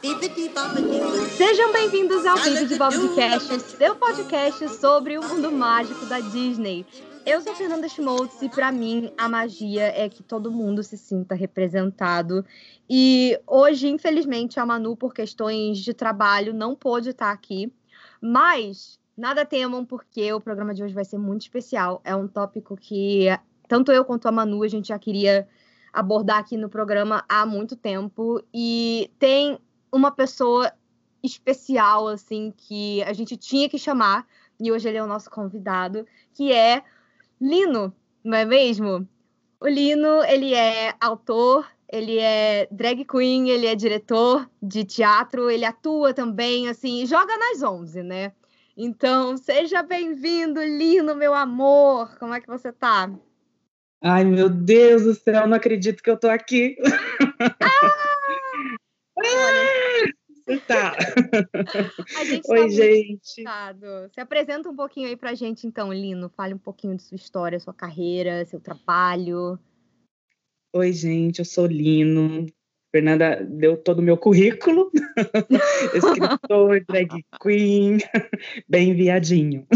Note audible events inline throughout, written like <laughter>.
Bibbidi bobbidi Sejam bem-vindos ao Vídeo de Bobcast, seu podcast sobre o mundo mágico da Disney. Eu sou Fernanda Schmoltz e para mim a magia é que todo mundo se sinta representado. E hoje, infelizmente, a Manu, por questões de trabalho, não pôde estar aqui. Mas nada temam, porque o programa de hoje vai ser muito especial. É um tópico que tanto eu quanto a Manu a gente já queria abordar aqui no programa há muito tempo e tem uma pessoa especial assim que a gente tinha que chamar e hoje ele é o nosso convidado, que é Lino, não é mesmo? O Lino, ele é autor, ele é drag queen, ele é diretor de teatro, ele atua também, assim, joga nas 11, né? Então, seja bem-vindo, Lino, meu amor. Como é que você tá? Ai, meu Deus do céu, não acredito que eu tô aqui. Ah! Você tá. gente <laughs> Oi, tá gente. Muito Se apresenta um pouquinho aí pra gente, então, Lino. Fale um pouquinho de sua história, sua carreira, seu trabalho. Oi, gente, eu sou Lino. Fernanda deu todo o meu currículo. <laughs> Escritor, drag queen, bem viadinho.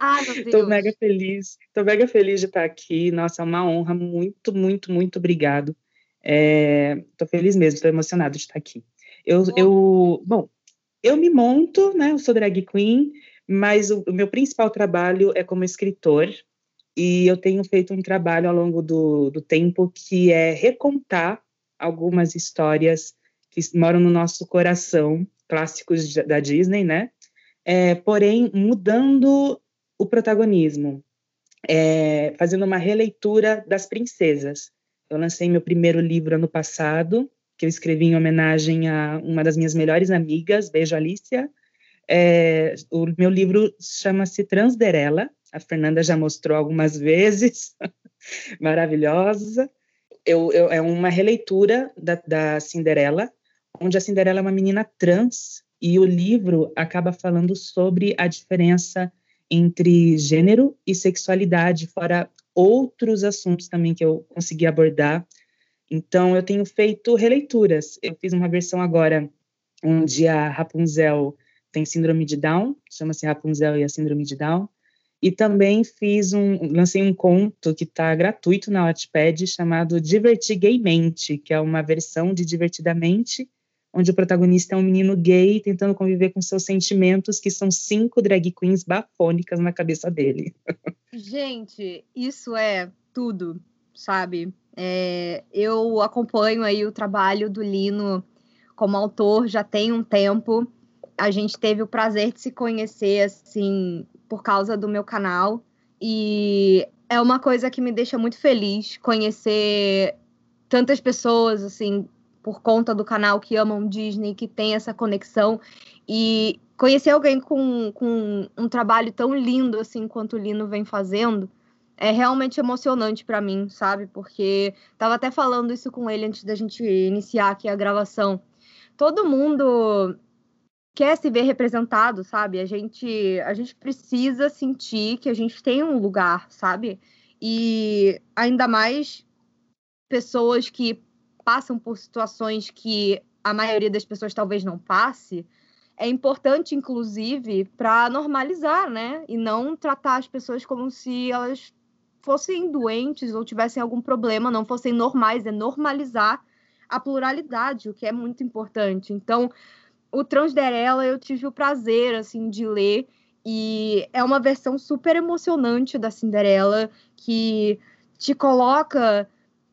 Ai, meu Deus. Estou mega feliz. Estou mega feliz de estar aqui. Nossa, é uma honra. Muito, muito, muito obrigado. Estou feliz mesmo, estou emocionado de estar aqui. Eu, eu, bom, eu me monto, né? Eu sou drag queen, mas o, o meu principal trabalho é como escritor. E eu tenho feito um trabalho ao longo do, do tempo que é recontar algumas histórias que moram no nosso coração, clássicos da Disney, né? É, porém, mudando o protagonismo, é, fazendo uma releitura das princesas. Eu lancei meu primeiro livro ano passado, que eu escrevi em homenagem a uma das minhas melhores amigas, Beijo Alicia. É, o meu livro chama-se Transderela, a Fernanda já mostrou algumas <laughs> vezes, maravilhosa eu, eu, é uma releitura da, da Cinderela, onde a Cinderela é uma menina trans e o livro acaba falando sobre a diferença entre gênero e sexualidade, fora outros assuntos também que eu consegui abordar. Então, eu tenho feito releituras. Eu fiz uma versão agora, onde a Rapunzel tem síndrome de Down, chama-se Rapunzel e a síndrome de Down. E também fiz um, lancei um conto que está gratuito na Wattpad chamado Divertigaymente, que é uma versão de Divertidamente, onde o protagonista é um menino gay tentando conviver com seus sentimentos, que são cinco drag queens bafônicas na cabeça dele. Gente, isso é tudo, sabe? É, eu acompanho aí o trabalho do Lino como autor já tem um tempo. A gente teve o prazer de se conhecer assim por causa do meu canal. E é uma coisa que me deixa muito feliz conhecer tantas pessoas, assim, por conta do canal que amam Disney, que tem essa conexão. E conhecer alguém com, com um trabalho tão lindo, assim, quanto o Lino vem fazendo, é realmente emocionante para mim, sabe? Porque tava até falando isso com ele antes da gente iniciar aqui a gravação. Todo mundo quer se ver representado, sabe? A gente, a gente precisa sentir que a gente tem um lugar, sabe? E ainda mais pessoas que passam por situações que a maioria das pessoas talvez não passe, é importante, inclusive, para normalizar, né? E não tratar as pessoas como se elas fossem doentes ou tivessem algum problema, não fossem normais, é normalizar a pluralidade, o que é muito importante. Então, o Transderela eu tive o prazer, assim, de ler. E é uma versão super emocionante da Cinderela, que te coloca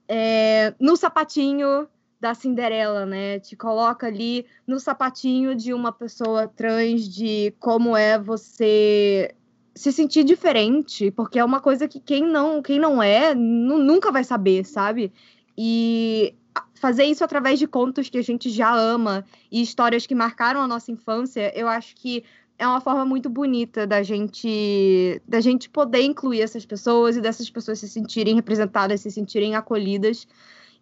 é, no sapatinho da Cinderela, né? Te coloca ali no sapatinho de uma pessoa trans, de como é você se sentir diferente, porque é uma coisa que quem não, quem não é, nunca vai saber, sabe? E fazer isso através de contos que a gente já ama e histórias que marcaram a nossa infância, eu acho que é uma forma muito bonita da gente da gente poder incluir essas pessoas e dessas pessoas se sentirem representadas, se sentirem acolhidas.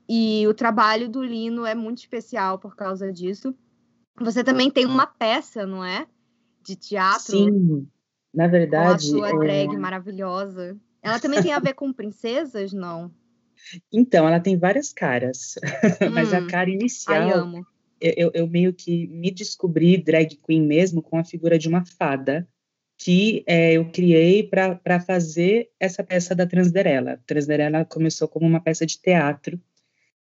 E o trabalho do Lino é muito especial por causa disso. Você também tem uma peça, não é? De teatro. Sim, na verdade. Com a sua é... drag maravilhosa. Ela também tem a ver com princesas, não? Então, ela tem várias caras, <laughs> mas a Hum, cara ai, inicial, eu, eu- eu meio que me descobri drag queen mesmo com a figura de uma fada que é, eu criei para fazer essa peça da Transderela. Transderela começou como uma peça de teatro,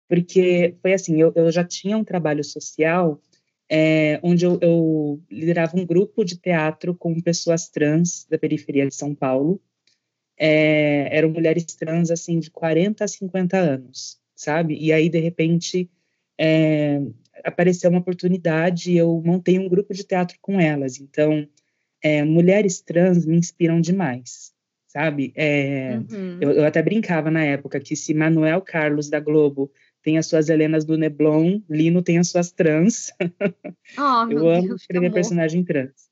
porque foi assim, eu, eu já tinha um trabalho social é, onde eu, eu liderava um grupo de teatro com pessoas trans da periferia de São Paulo, é, eram mulheres trans assim de 40 a 50 anos, sabe? E aí de repente é, apareceu uma oportunidade e eu montei um grupo de teatro com elas. Então, é, mulheres trans me inspiram demais, sabe? É, Uhum. eu, eu até brincava na época que se Manuel Carlos da Globo tem as suas Helenas do Neblon, Lino tem as suas trans. Oh, <laughs> Eu amo Deus, escrever personagem trans.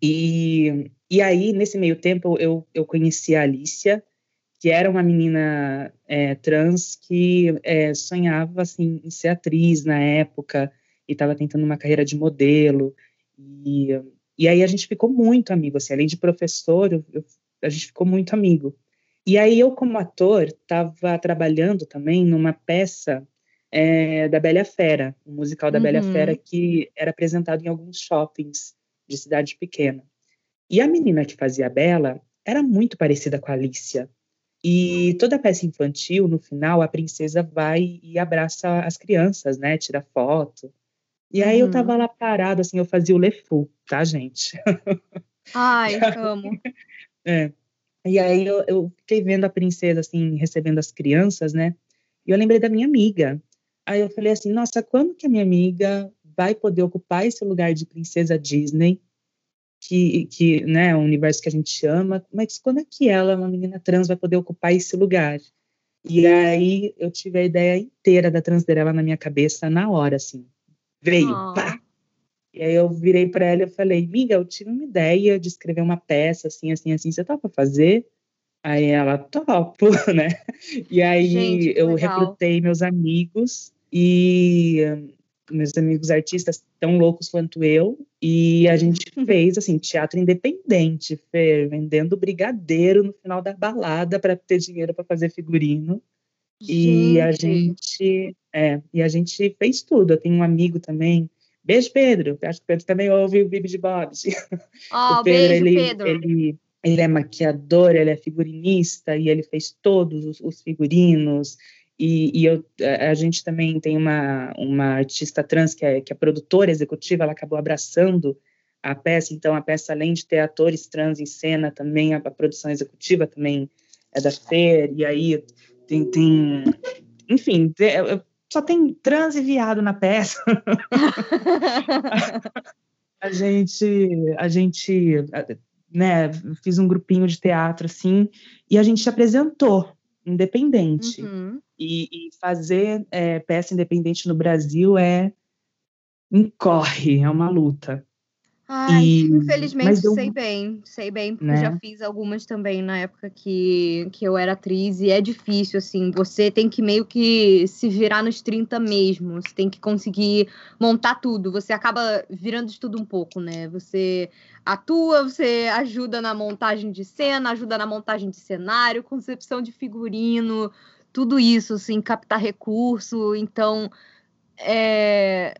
E, e aí, nesse meio tempo, eu, eu conheci a Alicia, que era uma menina é, trans que é, sonhava assim, em ser atriz na época e estava tentando uma carreira de modelo. E, e aí a gente ficou muito amigo, assim, além de professor, eu, eu, a gente ficou muito amigo. E aí eu, como ator, estava trabalhando também numa peça é, da Bela Fera, um musical da Bela Uhum. Fera que era apresentado em alguns shoppings de cidade pequena. E a menina que fazia a Bela era muito parecida com a Alicia. E toda a peça infantil, no final, a princesa vai e abraça as crianças, né? Tira foto. E aí eu Uhum. tava lá parada, assim, eu fazia o Lefu, tá, gente? Ai, <laughs> amo. É. E aí eu, eu fiquei vendo a princesa, assim, recebendo as crianças, né? E eu lembrei da minha amiga. Aí eu falei assim, nossa, quando que a minha amiga vai poder ocupar esse lugar de princesa Disney? Que, que né, é um universo que a gente ama, mas quando é que ela, uma menina trans, vai poder ocupar esse lugar? E aí eu tive a ideia inteira da Transderela na minha cabeça na hora, assim. Veio, Oh. pá! E aí eu virei para ela e falei, amiga, eu tive uma ideia de escrever uma peça assim, assim, assim, você topa fazer? Aí ela, topo, <laughs> né? E aí Gente, eu legal. recrutei meus amigos e meus amigos artistas tão loucos quanto eu e a gente <laughs> fez assim teatro independente, Fer, vendendo brigadeiro no final da balada para ter dinheiro para fazer figurino. E a gente, é, e a gente fez tudo. Eu tenho um amigo também. Beijo, Pedro. Acho que o Pedro também ouve o Bibi de Bobs. <laughs> Oh, o Pedro, beijo, ele, Pedro. Ele, ele é maquiador, ele é figurinista e ele fez todos os, os figurinos. E, e eu, a a gente também tem uma, uma artista trans que é, que é produtora executiva, ela acabou abraçando a peça, então a peça, além de ter atores trans em cena, também a, a produção executiva também é da Fer, e aí tem, tem enfim, te- eu- só tem trans e viado na peça. <laughs> a gente, a gente, né, fiz um grupinho de teatro assim, e a gente se apresentou independente. Uhum. E, e fazer é, peça independente no Brasil é um corre, é uma luta. Ai, E- infelizmente eu- sei bem, sei bem, porque Né? já fiz algumas também na época que, que eu era atriz, e é difícil, assim, você tem que meio que se virar nos 30 mesmo, você tem que conseguir montar tudo, você acaba virando de tudo um pouco, né? Você atua, você ajuda na montagem de cena, ajuda na montagem de cenário, concepção de figurino, tudo isso, assim, captar recurso, então... É,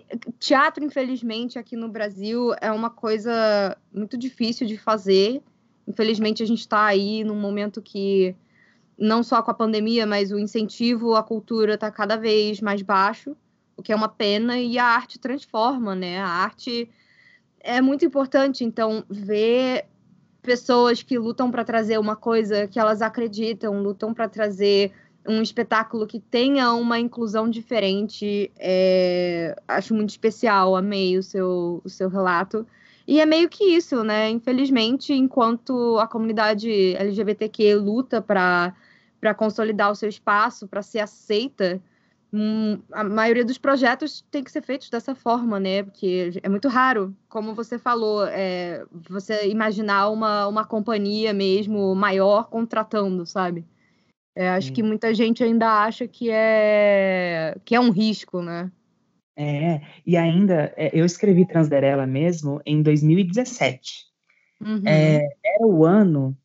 te- teatro, infelizmente, aqui no Brasil é uma coisa muito difícil de fazer. Infelizmente, a gente está aí num momento que, não só com a pandemia, mas o incentivo à cultura está cada vez mais baixo, o que é uma pena, e a arte transforma, né? A arte é muito importante, então, ver pessoas que lutam para trazer uma coisa que elas acreditam, lutam para trazer um espetáculo que tenha uma inclusão diferente. é, acho muito especial, amei o seu, o seu relato. E é meio que isso, né? Infelizmente, enquanto a comunidade LGBTQ luta para consolidar o seu espaço, para ser aceita, hum, a maioria dos projetos tem que ser feitos dessa forma, né? Porque é muito raro, como você falou, é, você imaginar uma, uma companhia mesmo maior contratando, sabe? É, acho Sim. que muita gente ainda acha que é que é um risco, né? É, e ainda, é, eu escrevi Transderela mesmo em 2017. Uhum. É, era o ano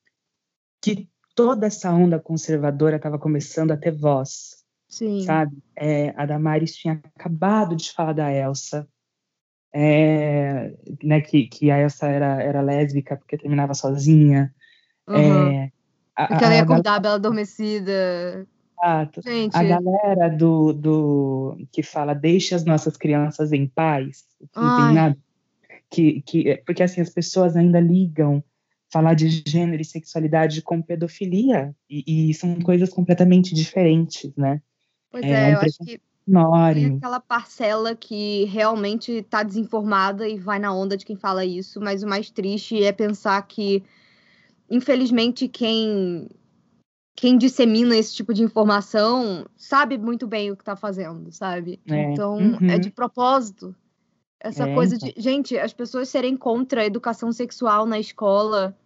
que toda essa onda conservadora estava começando a ter voz. Sim. Sabe? É, a Damares tinha acabado de falar da Elsa, é, né, que, que a Elsa era, era lésbica porque terminava sozinha. Uhum. É, porque ela ia acordar a, bela adormecida. Exato. Gente. A galera do, do que fala deixe as nossas crianças em paz, não tem nada. Que, que, porque assim, as pessoas ainda ligam falar de gênero e sexualidade com pedofilia, e, e são coisas completamente diferentes, né? Pois é, é eu acho que tem aquela parcela que realmente está desinformada e vai na onda de quem fala isso, mas o mais triste é pensar que, infelizmente, quem quem dissemina esse tipo de informação sabe muito bem o que está fazendo, sabe? É. Então, uhum. é de propósito. Essa é, coisa de. Então. Gente, as pessoas serem contra a educação sexual na escola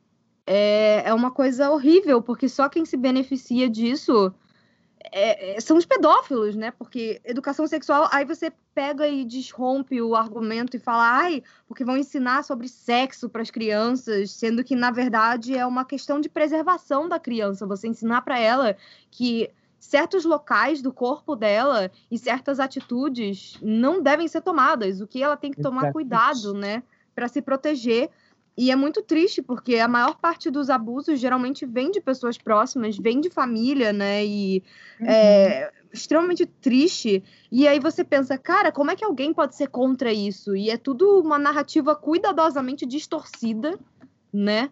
é, é uma coisa horrível, porque só quem se beneficia disso é, é, são os pedófilos, né? Porque educação sexual, aí você pega e desrompe o argumento e fala, ai, porque vão ensinar sobre sexo para as crianças, sendo que na verdade é uma questão de preservação da criança. Você ensinar para ela que certos locais do corpo dela e certas atitudes não devem ser tomadas, o que ela tem que tomar cuidado, né, para se proteger e é muito triste, porque a maior parte dos abusos geralmente vem de pessoas próximas, vem de família, né? E uhum. é extremamente triste. E aí você pensa, cara, como é que alguém pode ser contra isso? E é tudo uma narrativa cuidadosamente distorcida, né?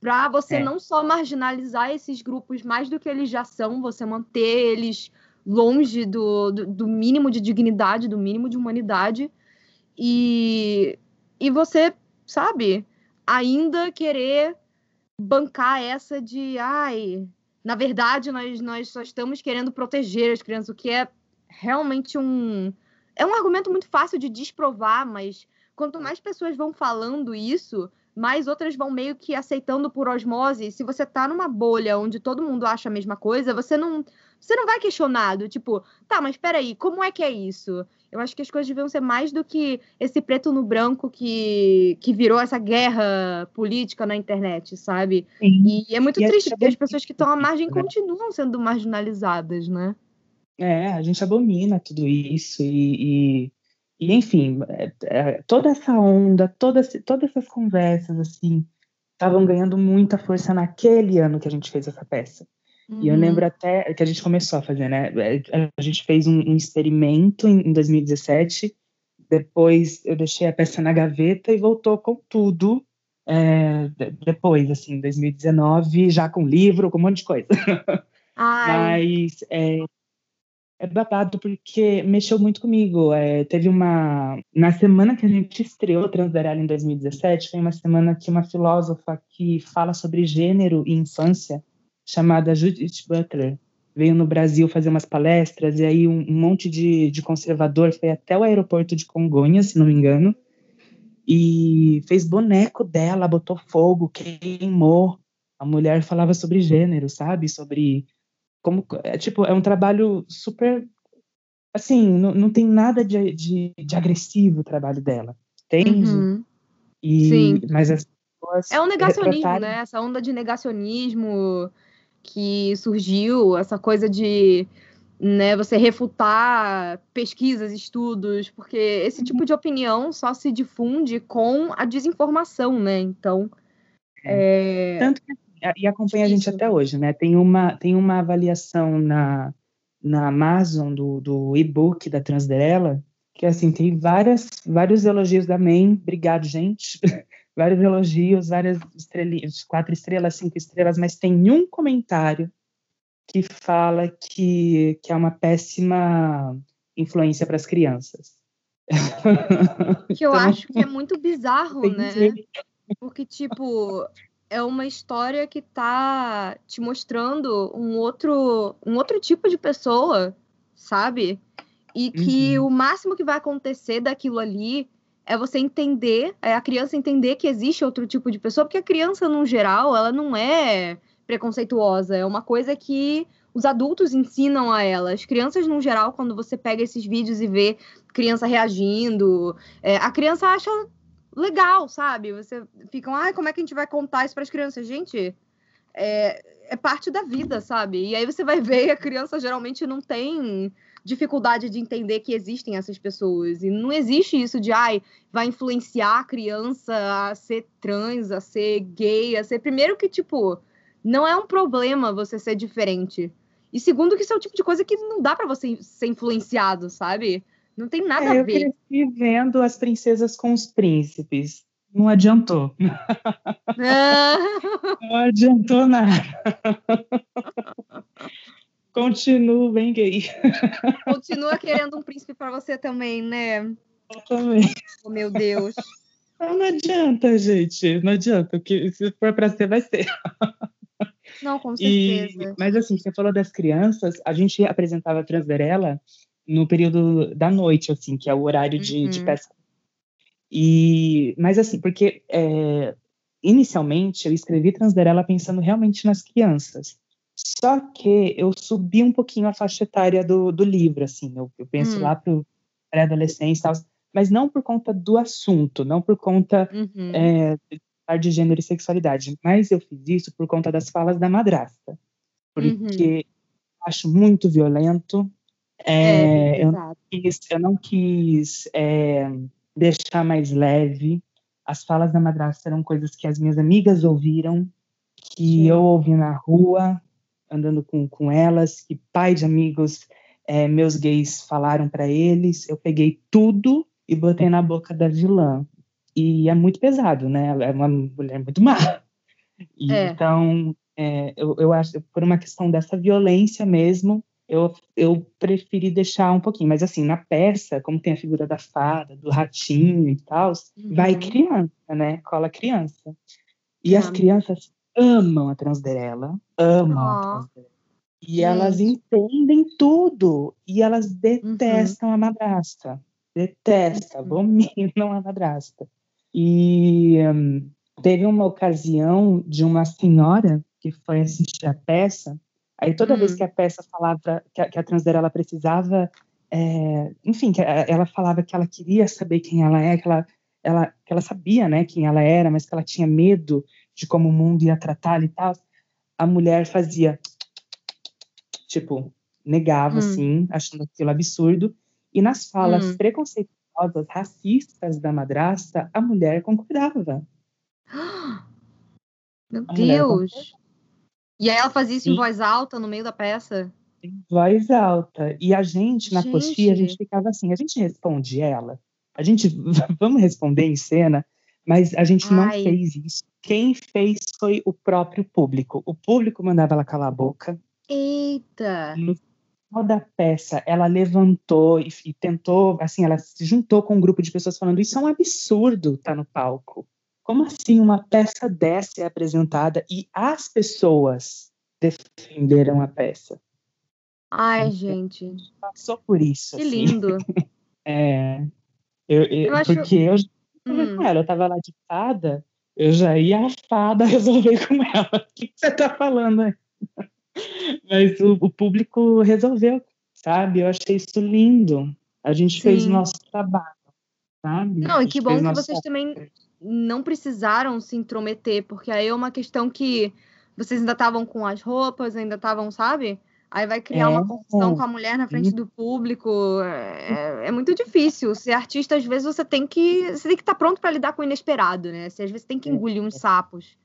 Para você é. não só marginalizar esses grupos mais do que eles já são, você manter eles longe do, do, do mínimo de dignidade, do mínimo de humanidade. E, e você, sabe? Ainda querer bancar essa de, ai, na verdade, nós, nós só estamos querendo proteger as crianças, o que é realmente um. É um argumento muito fácil de desprovar, mas quanto mais pessoas vão falando isso, mais outras vão meio que aceitando por osmose. Se você tá numa bolha onde todo mundo acha a mesma coisa, você não, você não vai questionado, tipo, tá, mas peraí, como é que é isso? Eu acho que as coisas deviam ser mais do que esse preto no branco que, que virou essa guerra política na internet, sabe? Sim. E é muito e triste, porque as pessoas que estão à margem né? continuam sendo marginalizadas, né? É, a gente abomina tudo isso e, e, e enfim, é, é, toda essa onda, todas, todas essas conversas, assim, estavam ganhando muita força naquele ano que a gente fez essa peça. Uhum. E eu lembro uhum. até que a gente começou a fazer, né? É, a gente fez um, um experimento em, em 2017, depois eu deixei a peça na gaveta e voltou com tudo é, depois, assim, 2019, já com livro, com um monte de coisa. <laughs> Mas é, é babado porque mexeu muito comigo. É, teve uma. Na semana que a gente estreou Transderali em 2017, foi uma semana que uma filósofa que fala sobre gênero e infância chamada Judith Butler. Veio no Brasil fazer umas palestras, e aí um, um monte de, de conservador foi até o aeroporto de Congonhas, se não me engano, e fez boneco dela, botou fogo, queimou. A mulher falava sobre gênero, sabe? Sobre como. É, tipo, é um trabalho super. Assim, não, não tem nada de, de, de agressivo o trabalho dela, entende? Uhum. E, Sim. Mas as pessoas. É um negacionismo, né? Essa onda de negacionismo que surgiu, essa coisa de né, você refutar pesquisas, estudos, porque esse tipo de opinião só se difunde com a desinformação, né? Então. É... Tanto que e acompanha a gente até hoje, né? Tem uma, tem uma avaliação na, na Amazon do, do e-book da Transderela, que assim, tem várias, vários elogios da MEN. Obrigado, gente. <laughs> vários elogios, várias estrelinhas, quatro estrelas, cinco estrelas, mas tem um comentário que fala que, que é uma péssima influência para as crianças. <laughs> Que eu então, acho que é muito bizarro, né? Porque, tipo, é uma história que tá te mostrando um outro, um outro tipo de pessoa, sabe? E que uhum. o máximo que vai acontecer daquilo ali é você entender, é a criança entender que existe outro tipo de pessoa, porque a criança, no geral, ela não é preconceituosa, é uma coisa que os adultos ensinam a ela. As crianças, no geral, quando você pega esses vídeos e vê criança reagindo, é, a criança acha legal, sabe? Você fica, ai, como é que a gente vai contar isso para as crianças? Gente, é, é parte da vida, sabe? E aí você vai <laughs> ver a criança geralmente não tem dificuldade de entender que existem essas pessoas. E não existe isso de, ai, vai influenciar a criança a ser trans, a ser gay, a ser. Primeiro que, tipo, não é um problema você ser diferente. E segundo, que isso é o tipo de coisa que não dá para você ser influenciado, sabe? Não tem nada é, a ver. Eu cresci vendo as princesas com os príncipes. Não adiantou. <laughs> Ah. Não adiantou nada. <laughs> Continuo bem gay. Continua querendo um príncipe para você também, né? Também. Oh, meu Deus. Não adianta, gente. Não adianta. Que se for para ser, vai ser. Não, com certeza. E, mas assim, você falou das crianças, a gente apresentava a Transverela no período da noite, assim, que é o horário de, Uhum. de pesca. E, mas assim, porque é, inicialmente eu escrevi Transverela pensando realmente nas crianças. Só que eu subi um pouquinho a faixa etária do, do livro, assim, eu, eu penso Hum. lá para pré-adolescência e tal, mas não por conta do assunto, não por conta Uhum. é, de gênero e sexualidade, mas eu fiz isso por conta das falas da madrasta, porque acho muito violento. É, É, eu, exato. quis- eu não quis é, deixar mais leve. As falas da madrasta eram coisas que as minhas amigas ouviram, que Sim. eu ouvi na rua, andando com, com elas, que pai de amigos é, meus gays falaram para eles. Eu peguei tudo e botei na boca da vilã. E é muito pesado, né? Ela é uma mulher muito má. E, É. Então, é, eu, eu acho, por uma questão dessa violência mesmo, eu, eu preferi deixar um pouquinho. Mas, assim, na peça, como tem a figura da fada, do ratinho e tal, vai Uhum. criança, né? Cola criança. E as Ah. crianças amam a Transderela, amam Transderela. E elas Gente. entendem tudo. E elas detestam a madrasta. Detestam, Uhum. abominam a madrasta. E hum, teve uma ocasião de uma senhora que foi assistir a peça. Aí toda vez Hum. que a peça falava que a, que a Transderela precisava, é, enfim, que ela falava que ela queria saber quem ela é, que ela, ela, que ela sabia, né, quem ela era, mas que ela tinha medo de como o mundo ia tratá-la e tal. A mulher fazia tipo, negava, Hum. assim, achando aquilo absurdo. E nas falas Hum. preconceituosas, racistas da madrasta, a mulher concordava. <gasps> Meu A Deus. E aí ela fazia isso em voz alta no meio da peça? Em voz alta. E a gente, na Gente. coxia, a gente ficava assim, a gente responde ela. A gente, <laughs> vamos responder em cena, mas a gente não Ai. fez isso. Quem fez foi o próprio público. O público mandava ela calar a boca. Eita! no final da peça, ela levantou e, e tentou, assim, ela se juntou com um grupo de pessoas falando: Isso é um absurdo, tá no palco. Como assim uma peça dessa é apresentada e as pessoas defenderam a peça? Ai, gente. Passou por isso. Que assim. lindo. <laughs> É, eu, eu- Eu acho- Porque eu Hum. com ela, eu tava lá de fada, eu já ia a fada <laughs> resolver com ela. O que, que você tá falando aí? <laughs> Mas o, o público resolveu, sabe? Eu achei isso lindo. A gente fez o Sim. nosso trabalho, sabe? Não, e que bom que vocês também não precisaram se intrometer, porque aí é uma questão que vocês ainda estavam com as roupas, ainda estavam, sabe? Aí vai criar uma É. confusão com a mulher na frente do público. É, é muito difícil. Ser artista, às vezes, você tem que. Você tem que estar pronto para lidar com o inesperado, né? Você às vezes tem que É. engolir uns sapos.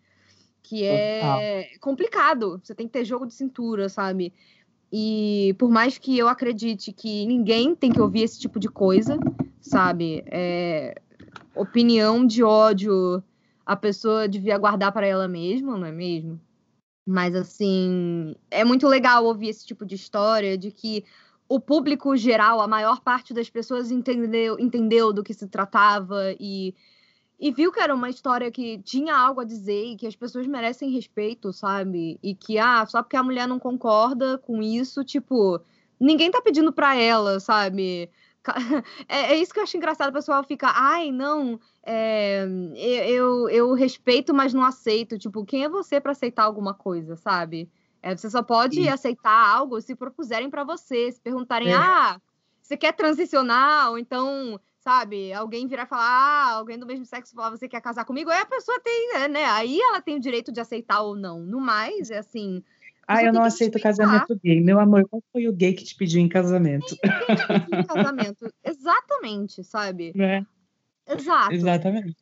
Que é complicado. Você tem que ter jogo de cintura, sabe? E por mais que eu acredite que ninguém tem que ouvir esse tipo de coisa, sabe? É, opinião de ódio a pessoa devia guardar para ela mesma, não é mesmo? Mas assim, é muito legal ouvir esse tipo de história de que o público geral, a maior parte das pessoas entendeu, entendeu do que se tratava e, e viu que era uma história que tinha algo a dizer e que as pessoas merecem respeito, sabe? E que, ah, só porque a mulher não concorda com isso, tipo, ninguém tá pedindo pra ela, sabe? <laughs> É, é isso que eu acho engraçado, o pessoal fica, ai, não, é, eu, eu respeito, mas não aceito. Tipo, quem é você pra aceitar alguma coisa, sabe? É, você só pode Sim. aceitar algo se propuserem pra você, se perguntarem, É. ah, você quer transicionar? Ou então, sabe? Alguém virar e falar, ah, alguém do mesmo sexo falar, você quer casar comigo? Aí a pessoa tem, é, né? Aí ela tem o direito de aceitar ou não. No mais, é assim. Ah, eu não aceito casamento gay. Meu amor, qual foi o gay que te pediu em casamento? Quem te pediu em casamento? <laughs> Exatamente, sabe? Né? Exato. Exatamente.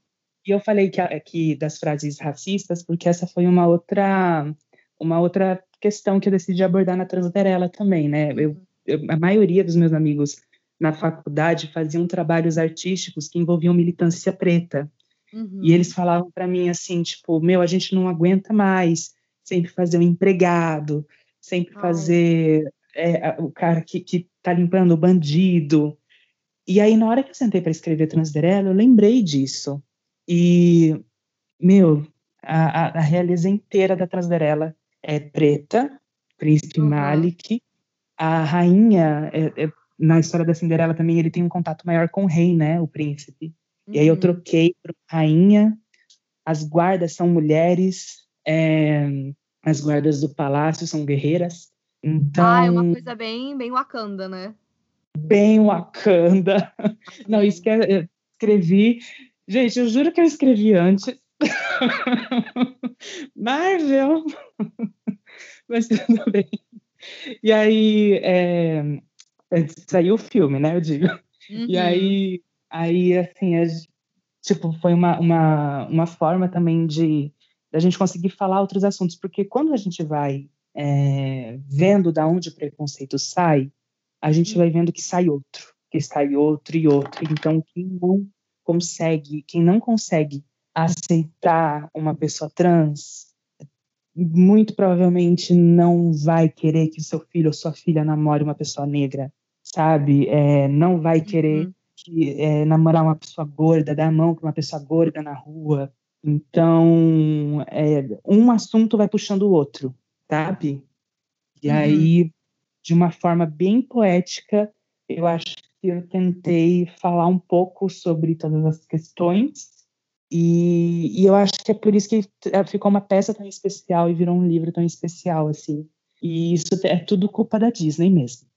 E eu falei que, que das frases racistas, porque essa foi uma outra, uma outra questão que eu decidi abordar na Transderela também, né? Eu, Uhum. eu, a maioria dos meus amigos na faculdade faziam trabalhos artísticos que envolviam militância preta. Uhum. E eles falavam para mim assim, tipo, meu, a gente não aguenta mais sempre fazer o empregado, sempre Ai. fazer é, o cara que, que tá limpando o bandido. E aí, na hora que eu sentei para escrever Transderela, eu lembrei disso. E, meu, a, a, a realeza inteira da Transderela é preta, Príncipe Uhum. Malik. A rainha, é- é- na história da Cinderela também, ele tem um contato maior com o rei, né, o príncipe. E aí eu Uhum. troquei para rainha. As guardas são mulheres. É, as guardas do palácio são guerreiras. Então, Ah, é uma coisa bem, bem Wakanda, né? bem Wakanda. <laughs> Não, isso que eu escrevi. Gente, eu juro que eu escrevi antes. <laughs> Marvel! <laughs> Mas tudo bem. E aí, é, saiu o filme, né? Eu digo. E Uhum. aí, aí assim, gen- tipo, foi uma, uma, uma forma também de da gente conseguir falar outros assuntos, porque quando a gente vai é, vendo da onde o preconceito sai, a gente vai vendo que sai outro, que sai outro e outro. Então, quem não consegue, quem não consegue aceitar uma pessoa trans, muito provavelmente não vai querer que seu filho ou sua filha namore uma pessoa negra, sabe? É, não vai querer Uhum. que, é, namorar uma pessoa gorda, dar a mão para uma pessoa gorda na rua. Então, é, um assunto vai puxando o outro, sabe? E Uhum. aí, de uma forma bem poética, eu acho que eu tentei falar um pouco sobre todas as questões. E, e eu acho que é por isso que eh, ficou uma peça tão especial e virou um livro tão especial, assim. E isso é tudo culpa da Disney mesmo.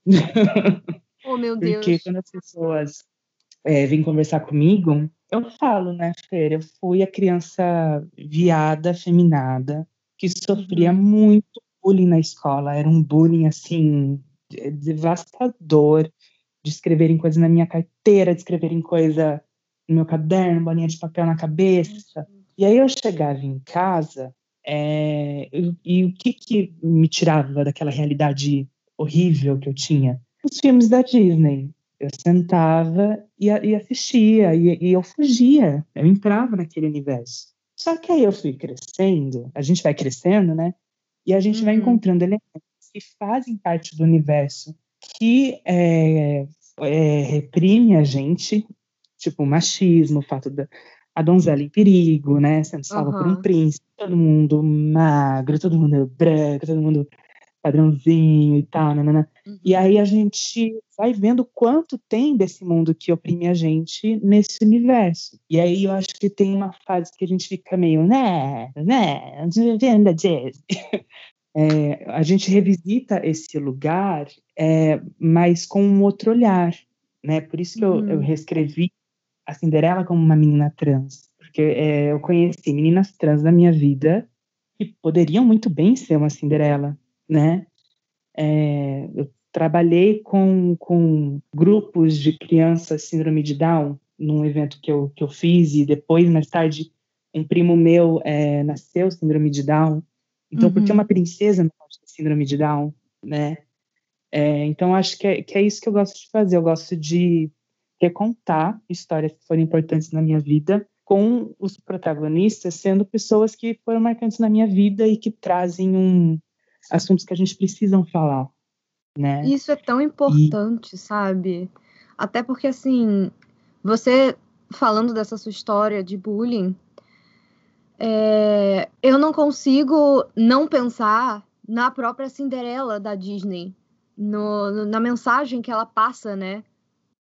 Oh, meu <laughs> Deus. Porque quando as pessoas é, vêm conversar comigo, eu falo, né, Fer? Eu fui a criança viada, feminada, que sofria muito bullying na escola. Era um bullying, assim, de- devastador, de escreverem coisa na minha carteira, de escreverem coisa no meu caderno, bolinha de papel na cabeça. E aí eu chegava em casa, é, e, e o que que me tirava daquela realidade horrível que eu tinha? Os filmes da Disney. Eu sentava e, e assistia, e, e eu fugia, eu entrava naquele universo. Só que aí eu fui crescendo, a gente vai crescendo, né? E a gente vai Uhum. encontrando elementos que fazem parte do universo que é, é, reprime a gente, tipo o machismo, o fato da a donzela em perigo, né? Sendo salva por um príncipe, todo mundo magro, todo mundo branco, todo mundo padrãozinho e tal, nanana. E Uhum. aí a gente vai vendo quanto tem desse mundo que oprime a gente nesse universo. E aí eu acho que tem uma fase que a gente fica meio, né, né, vendo a Disney. <laughs> É, a gente revisita esse lugar, é, mas com um outro olhar, né? Por isso que eu, eu Uhum. reescrevi a Cinderela como uma menina trans, porque é, eu conheci meninas trans na minha vida que poderiam muito bem ser uma Cinderela, né? É, eu trabalhei com, com grupos de crianças síndrome de Down num evento que eu, que eu fiz e depois, mais tarde, um primo meu é, nasceu síndrome de Down. Então, Uhum. porque uma princesa não pode ter síndrome de Down, né? É, então, acho que é, que é isso que eu gosto de fazer. Eu gosto de recontar histórias que foram importantes na minha vida com os protagonistas sendo pessoas que foram marcantes na minha vida e que trazem um assuntos que a gente precisa falar, né? Isso é tão importante, sabe? Até porque, assim, você falando dessa sua história de bullying, é, eu não consigo não pensar na própria Cinderela da Disney, no- na mensagem que ela passa, né?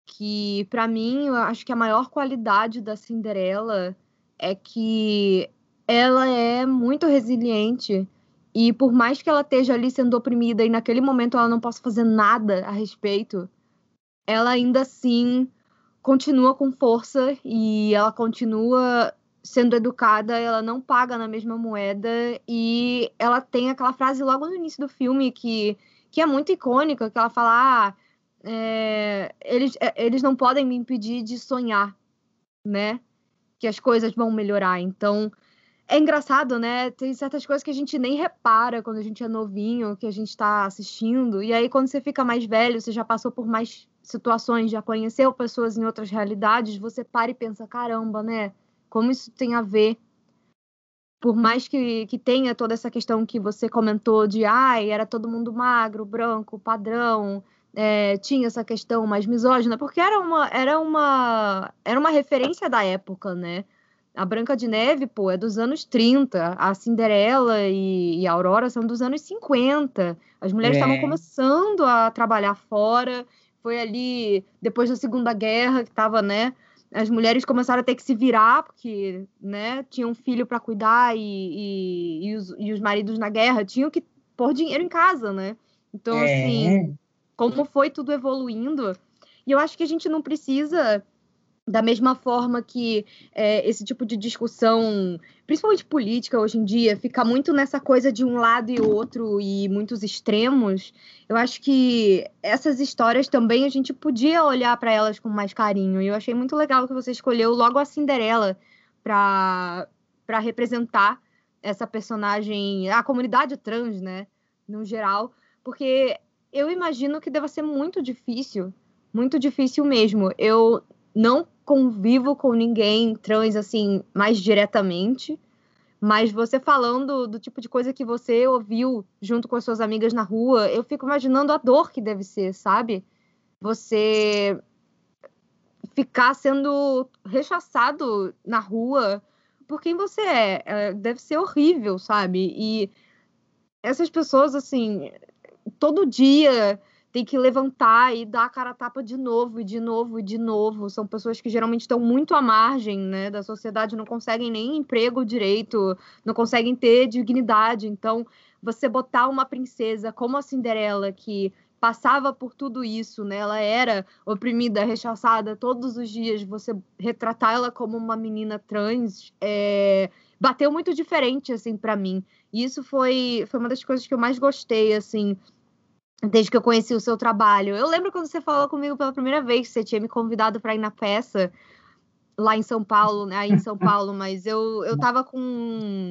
Que, pra mim, eu acho que a maior qualidade da Cinderela é que ela é muito resiliente e por mais que ela esteja ali sendo oprimida e naquele momento ela não possa fazer nada a respeito, ela ainda assim continua com força e ela continua sendo educada, ela não paga na mesma moeda e ela tem aquela frase logo no início do filme que, que é muito icônica, que ela fala, ah, é, eles, é, eles não podem me impedir de sonhar, né? Que as coisas vão melhorar. Então, é engraçado, né? Tem certas coisas que a gente nem repara quando a gente é novinho, que a gente está assistindo. E aí, quando você fica mais velho, você já passou por mais situações, já conheceu pessoas em outras realidades, você para e pensa, caramba, né? Como isso tem a ver? Por mais que, que tenha toda essa questão que você comentou de, ai, era todo mundo magro, branco, padrão, é, tinha essa questão mais misógina, porque era uma, era uma, era uma referência da época, né? A Branca de Neve, pô, é dos anos 30. A Cinderela e, e a Aurora são dos anos 50. As mulheres estavam é. começando a trabalhar fora. Foi ali, depois da Segunda Guerra, que estava, né? as mulheres começaram a ter que se virar, porque né, tinham um filho para cuidar e, e, e, os, e, os, maridos na guerra tinham que pôr dinheiro em casa, né? Então, é. assim, como foi tudo evoluindo. E eu acho que a gente não precisa da mesma forma que é, esse tipo de discussão, principalmente política hoje em dia, fica muito nessa coisa de um lado e outro e muitos extremos, eu acho que essas histórias também a gente podia olhar para elas com mais carinho. E eu achei muito legal que você escolheu logo a Cinderela para representar essa personagem, a comunidade trans, né, no geral, porque eu imagino que deva ser muito difícil muito difícil mesmo. Eu não convivo com ninguém trans assim mais diretamente, mas você falando do tipo de coisa que você ouviu junto com as suas amigas na rua, eu fico imaginando a dor que deve ser, sabe? Você ficar sendo rechaçado na rua por quem você é. é. Deve ser horrível, sabe? E essas pessoas, assim, todo dia tem que levantar e dar a cara a tapa de novo, e de novo, e de novo. São pessoas que geralmente estão muito à margem né, da sociedade, não conseguem nem emprego direito, não conseguem ter dignidade. Então, você botar uma princesa como a Cinderela, que passava por tudo isso, né? Ela era oprimida, rechaçada todos os dias. Você retratar ela como uma menina trans é... bateu muito diferente assim para mim. E isso foi foi uma das coisas que eu mais gostei assim desde que eu conheci o seu trabalho. Eu lembro quando você falou comigo pela primeira vez, você tinha me convidado para ir na peça lá em São Paulo, né? Aí em São <laughs> Paulo, mas eu eu tava com,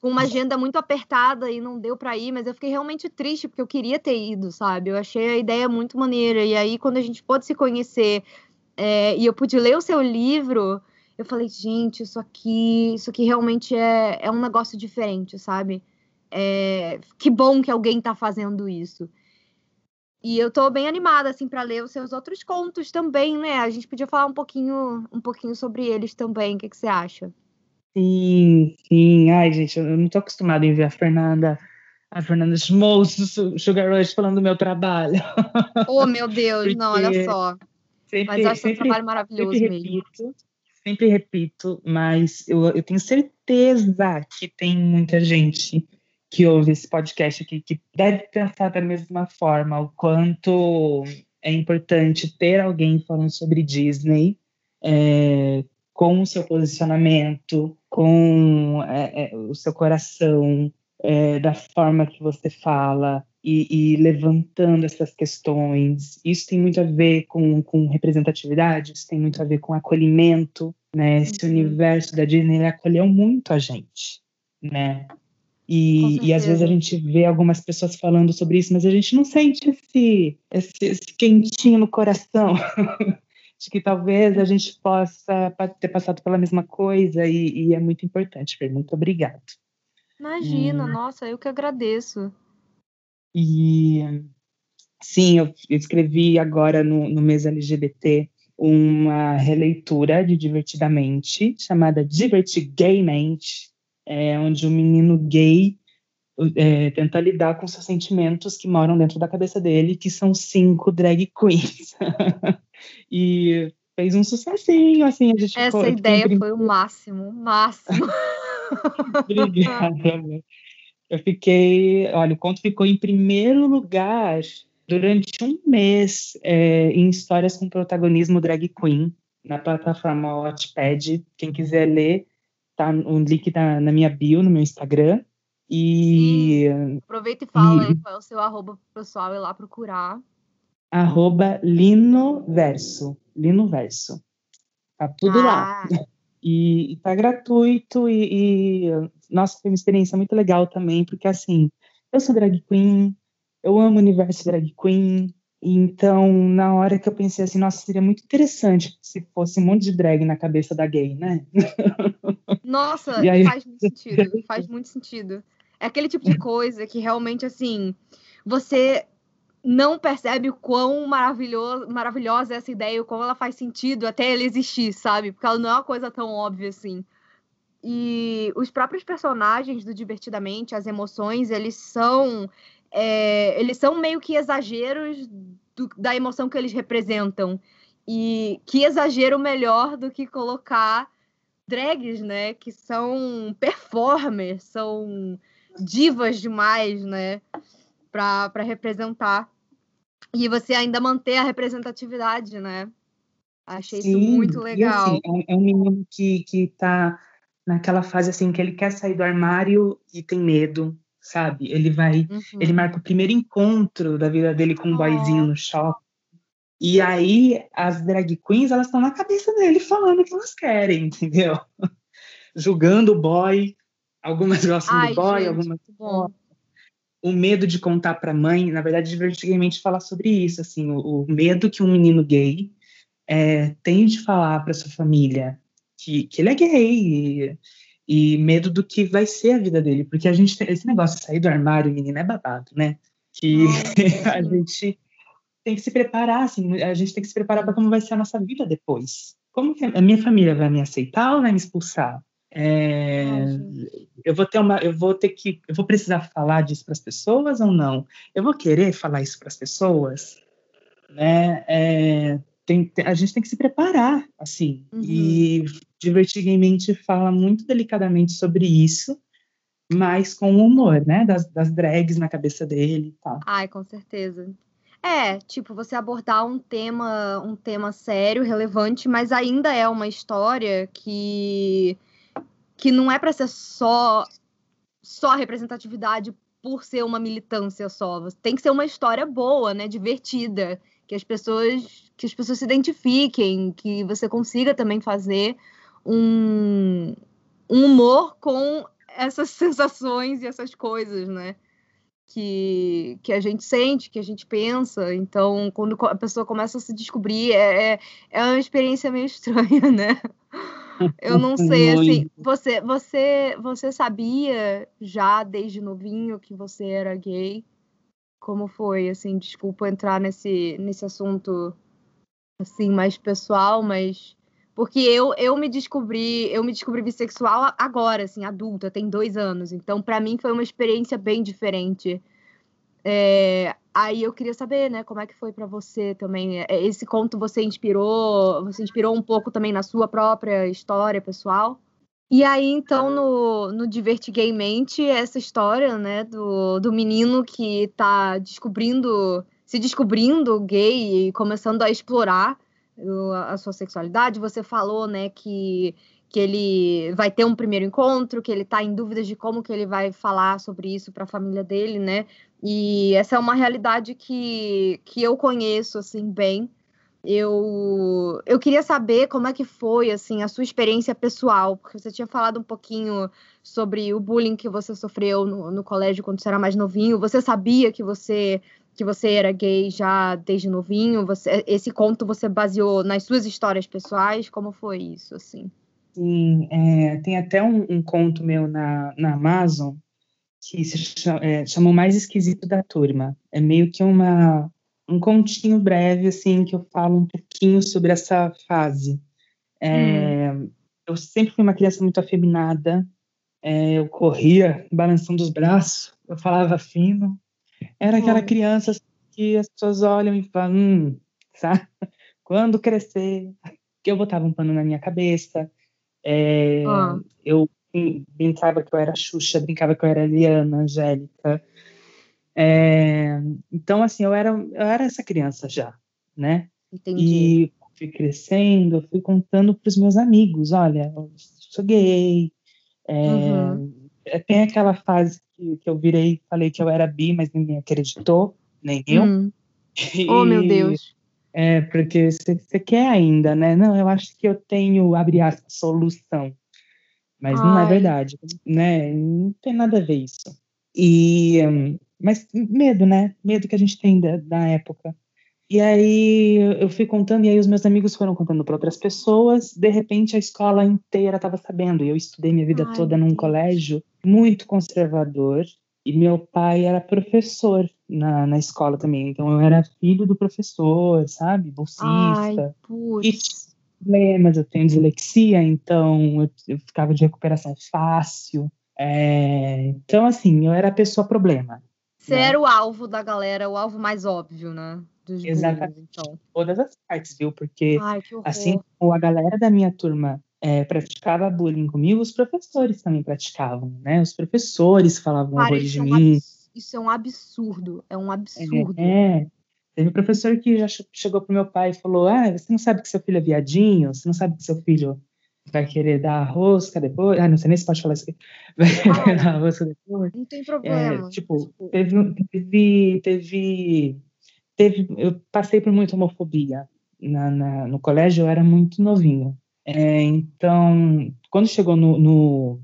com uma agenda muito apertada e não deu para ir, mas eu fiquei realmente triste porque eu queria ter ido, sabe? Eu achei a ideia muito maneira e aí quando a gente pôde se conhecer é, e eu pude ler o seu livro, eu falei, gente, isso aqui, isso aqui realmente é, é um negócio diferente, sabe? É, que bom que alguém está fazendo isso. E eu tô bem animada assim para ler os seus outros contos também, né? A gente podia falar um pouquinho, um pouquinho sobre eles também. O que, que você acha? Sim, sim. Ai, gente, eu não tô acostumada em ver a Fernanda, a Fernanda Schmoltz do Sugar Rush falando do meu trabalho. <laughs> Oh, meu Deus, Porque não, olha só. Sempre, mas eu acho sempre, um trabalho maravilhoso sempre mesmo. Repito, sempre repito, mas eu, eu tenho certeza que tem muita gente que ouve esse podcast aqui, que deve pensar da mesma forma, o quanto é importante ter alguém falando sobre Disney, é, com o seu posicionamento, com é, é, o seu coração, é, da forma que você fala e, e, levantando essas questões. Isso tem muito a ver com, com representatividade, isso tem muito a ver com acolhimento, né? Esse uhum. universo da Disney acolheu muito a gente, né? E, e, às vezes a gente vê algumas pessoas falando sobre isso, mas a gente não sente esse, esse, esse quentinho no coração <laughs> de que talvez a gente possa ter passado pela mesma coisa e, e é muito importante, Fer. Muito obrigado. Imagina, hum. nossa, eu que agradeço. E sim, eu escrevi agora no, no mês LGBT uma releitura de Divertidamente, chamada Divertigaymente, é, onde o menino gay é, tenta lidar com seus sentimentos que moram dentro da cabeça dele, que são cinco drag queens. <laughs> e fez um sucessinho, assim, a gente Essa ideia foi o máximo, o máximo. <laughs> Obrigada. Eu fiquei, olha, o conto ficou em primeiro lugar durante um mês é, em histórias com protagonismo drag queen na plataforma Watchpad. Quem quiser ler, tá o link tá na minha bio, no meu Instagram. E. Sim. Aproveita e fala e, aí qual é o seu arroba pro pessoal ir lá procurar. Arroba Linoverso. Linoverso. Tá tudo ah. lá. E, e tá gratuito e, e, nossa, foi uma experiência muito legal também, porque assim, eu sou drag queen, eu amo o universo drag queen, então na hora que eu pensei assim, nossa, seria muito interessante se fosse um monte de drag na cabeça da gay, né? <laughs> Nossa, aí... faz muito sentido, faz muito sentido. É aquele tipo de coisa que realmente assim, você não percebe o quão maravilhoso, maravilhosa é essa ideia, o quão ela faz sentido até ela existir, sabe? Porque ela não é uma coisa tão óbvia assim. E os próprios personagens do Divertidamente, as emoções, eles são. É, eles são meio que exageros do, da emoção que eles representam. E que exagero melhor do que colocar drags, né? Que são performers, são divas demais, né? Para representar e você ainda manter a representatividade, né? Achei Sim, isso muito legal. E, assim, é, é um menino que, que tá naquela fase assim que ele quer sair do armário e tem medo, sabe? Ele vai, uhum. ele marca o primeiro encontro da vida dele com um oh. boyzinho no shopping. E aí as drag queens, elas estão na cabeça dele falando o que elas querem, entendeu? <laughs> Julgando o boy, algumas gostam Ai, do boy, gente, algumas bom o medo de contar para a mãe, na verdade, divertidamente falar sobre isso, assim, o, o medo que um menino gay é, tem de falar para sua família que, que ele é gay e, e, medo do que vai ser a vida dele, porque a gente tem, esse negócio de sair do armário, menino, é babado, né? Que <laughs> a gente tem que se preparar, assim, a gente tem que se preparar para como vai ser a nossa vida depois. Como que a minha família vai me aceitar ou vai me expulsar? É, eu vou ter uma, eu vou ter que, eu vou precisar falar disso para as pessoas ou não? Eu vou querer falar isso para as pessoas, né? É, tem, a gente tem que se preparar, assim. Uhum. E Divertidamente fala muito delicadamente sobre isso, mas com humor, né? Das, das drags na cabeça dele e tal. Ai, com certeza. É, tipo, você abordar um tema, um tema sério, relevante, mas ainda é uma história que que não é para ser só só representatividade por ser uma militância só. Tem que ser uma história boa, né, divertida, que as pessoas que as pessoas se identifiquem, que você consiga também fazer um, um humor com essas <laughs> sensações e essas coisas, né? Que, que a gente sente, que a gente pensa. Então, quando a pessoa começa a se descobrir, é, é, é uma experiência meio <laughs> estranha, né? Eu não <laughs> sei, assim, você, você, você sabia já desde novinho que você era gay? Como foi, assim, desculpa entrar nesse, nesse assunto, assim, mais pessoal, mas... Porque eu, eu me descobri, eu me descobri bissexual agora, assim, adulta, tem dois anos. Então, para mim foi uma experiência bem diferente. É, Aí eu queria saber, né, como é que foi para você também? É, esse conto você inspirou, você inspirou um pouco também na sua própria história pessoal? E aí, então, no, no Divertigamente, essa história, né, do, do menino que tá descobrindo, se descobrindo gay e começando a explorar a sua sexualidade. Você falou, né, que, que ele vai ter um primeiro encontro, que ele tá em dúvidas de como que ele vai falar sobre isso para a família dele, né? E essa é uma realidade que, que eu conheço assim bem. Eu, eu queria saber como é que foi assim a sua experiência pessoal, porque você tinha falado um pouquinho sobre o bullying que você sofreu no, no colégio quando você era mais novinho. Você sabia que você que você era gay já desde novinho? Você, esse conto você baseou nas suas histórias pessoais? Como foi isso assim? Sim, é, tem até um, um, conto meu na, na Amazon que se chama, é, chamou Mais Esquisito da Turma. É meio que uma, um continho breve, assim, que eu falo um pouquinho sobre essa fase. É, hum. Eu sempre fui uma criança muito afeminada, é, eu corria balançando os braços, eu falava fino. Era aquela criança que as pessoas olham e falam, hum, sabe? <laughs> Quando crescer, que eu botava um pano na minha cabeça, é, ah. eu brincava que eu era Xuxa, brincava que eu era Eliana, Angélica. É, então, assim, eu era, eu era essa criança já, né? Entendi. E fui crescendo, eu fui contando para os meus amigos, olha, eu sou gay, é, uhum. Tem aquela fase que, que eu virei e falei que eu era bi, mas ninguém acreditou, nem eu. Hum. E, <laughs> oh, meu Deus. É, porque você quer ainda, né? Não, eu acho que eu tenho, abre aspas, solução. Mas Ai. não é verdade, né? Não tem nada a ver isso. E, mas medo, né? Medo que a gente tem da, da época. E aí eu fui contando, e aí os meus amigos foram contando para outras pessoas. De repente a escola inteira estava sabendo. E eu estudei minha vida Ai, toda num colégio muito conservador. E meu pai era professor na, na escola também. Então eu era filho do professor, sabe? Bolsista. Ai, e problemas, eu tenho dislexia, então eu, eu ficava de recuperação fácil. É, então, assim, eu era a pessoa problema. Você né? era o alvo da galera, o alvo mais óbvio, né? Dos Exatamente. Bullying, então. Todas as partes, viu? Porque, Ai, assim como a galera da minha turma é, praticava bullying comigo, os professores também praticavam, né? Os professores falavam Cara, horrores de é um mim. Isso é um absurdo, é um absurdo. É, é. Teve um professor que já chegou pro meu pai e falou: Ah, você não sabe que seu filho é viadinho? Você não sabe que seu filho vai querer dar rosca depois? Ah, não sei nem se pode falar isso aqui. <laughs> Vai querer dar rosca depois? Não tem problema. É, tipo, tipo, teve, teve, teve, teve. Eu passei por muita homofobia. Na, na, no colégio eu era muito novinho. É, então, quando chegou no, no,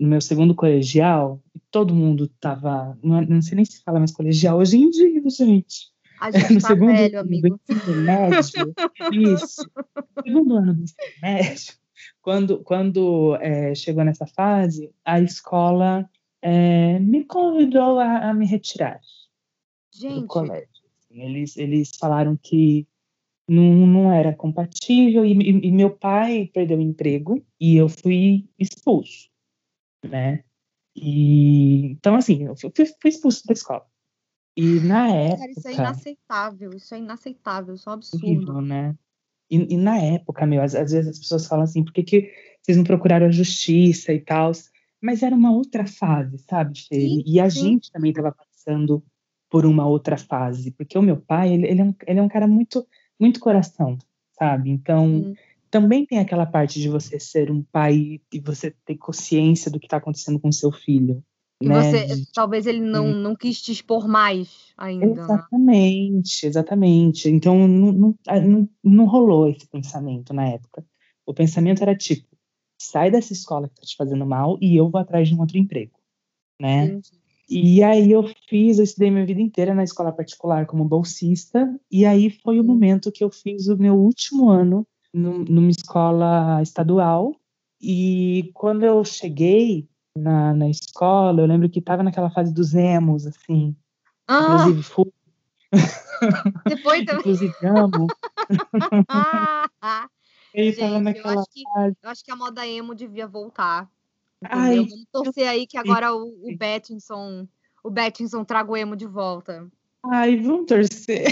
no, meu segundo colegial, todo mundo tava. Não, não, sei nem se fala mais colegial hoje em dia, gente. A gente no tá segundo velho, amigo. Do médio, isso. No segundo ano do ensino médio, quando, quando é, chegou nessa fase, a escola é, me convidou a, a, me retirar gente. Colégio. Eles, eles falaram que não, não era compatível e, e, e, meu pai perdeu o emprego e eu fui expulso, né? E, então, assim, eu fui, fui expulso da escola. E na época. Cara, isso é inaceitável, isso é inaceitável, isso é um absurdo. Horrível, né? E, e, na época, meu, às, às, vezes as pessoas falam assim, por que, que vocês não procuraram a justiça e tal? Mas era uma outra fase, sabe, Fê? E a sim. gente também estava passando por uma outra fase, porque o meu pai, ele, ele, é, um, ele é um cara muito muito coração, sabe? Então, hum. também tem aquela parte de você ser um pai e você ter consciência do que está acontecendo com seu filho. E né? você, talvez ele não, não quis te expor mais ainda. Né? Exatamente, exatamente. Então, não, não, não, não rolou esse pensamento na época. O pensamento era tipo, sai dessa escola que está te fazendo mal e eu vou atrás de um outro emprego, né? Entendi. E aí eu fiz, eu estudei minha vida inteira na escola particular como bolsista, e aí foi o momento que eu fiz o meu último ano no, numa escola estadual. E quando eu cheguei na, na escola, eu lembro que estava naquela fase dos emos, assim. Ah. Inclusive, fui. <laughs> Depois também. Inclusive, amo. <laughs> Gente, eu, acho que, eu acho que a moda emo devia voltar. Ai, Vamos torcer aí que agora o, o Bettinson, o Bettinson traga o emo de volta. Ai, vamos torcer.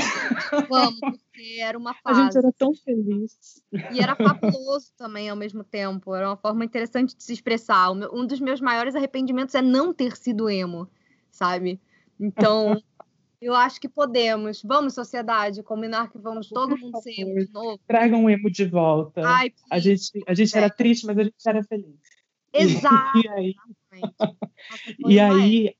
Vamos, <laughs> porque era uma fase. A gente era tão feliz. E era fabuloso também ao mesmo tempo. Era uma forma interessante de se expressar. Um dos meus maiores arrependimentos é não ter sido emo, sabe? Então, <laughs> eu acho que podemos. Vamos, sociedade, combinar que vamos todo Por mundo favor, ser emo de novo. Tragam o emo de volta. Ai, a gente, a gente era triste, mas a gente era feliz. Exato. E aí, <laughs> e aí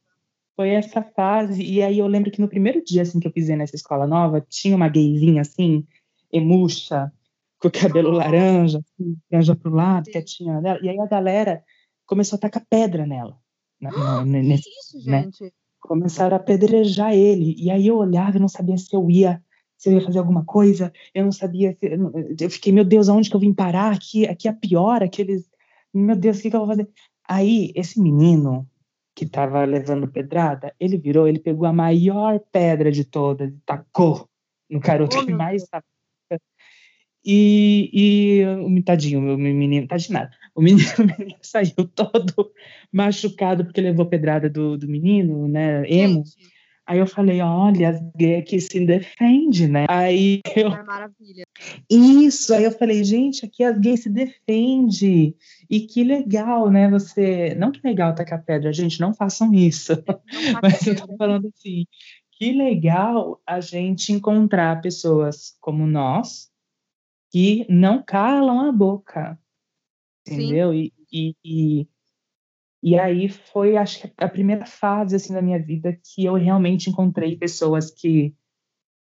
foi essa fase. E aí eu lembro que no primeiro dia assim, que eu pisei nessa escola nova, tinha uma gayzinha assim, emuxa, com o cabelo laranja, assim, laranja pro lado, quietinha dela. E aí a galera começou a tacar pedra nela. Na, <gasps> nesse, isso, né? gente? Começaram a apedrejar ele. E aí eu olhava e não sabia se eu ia se eu ia fazer alguma coisa, eu não sabia, eu fiquei, meu Deus, aonde que eu vim parar? Aqui, aqui é pior, aqueles meu Deus, o que, que eu vou fazer? Aí, esse menino que estava levando pedrada, ele virou, ele pegou a maior pedra de todas e tacou no garoto oh, que mais estava. E, e o tadinho, o menino, tadinho nada. O menino, <laughs> o menino, saiu todo machucado porque levou pedrada do, do menino, né? Emo. Gente. Aí eu falei, olha, as gays aqui se defende, né? Aí eu... É maravilha. Isso, aí eu falei, gente, aqui as gays se defende. E que legal, né? Você. Não que legal tacar pedra, gente, não façam isso. Não <laughs> Mas eu tô falando assim, que legal a gente encontrar pessoas como nós, que não calam a boca, entendeu? E, e, e, e, aí foi, acho que a primeira fase assim da minha vida que eu realmente encontrei pessoas que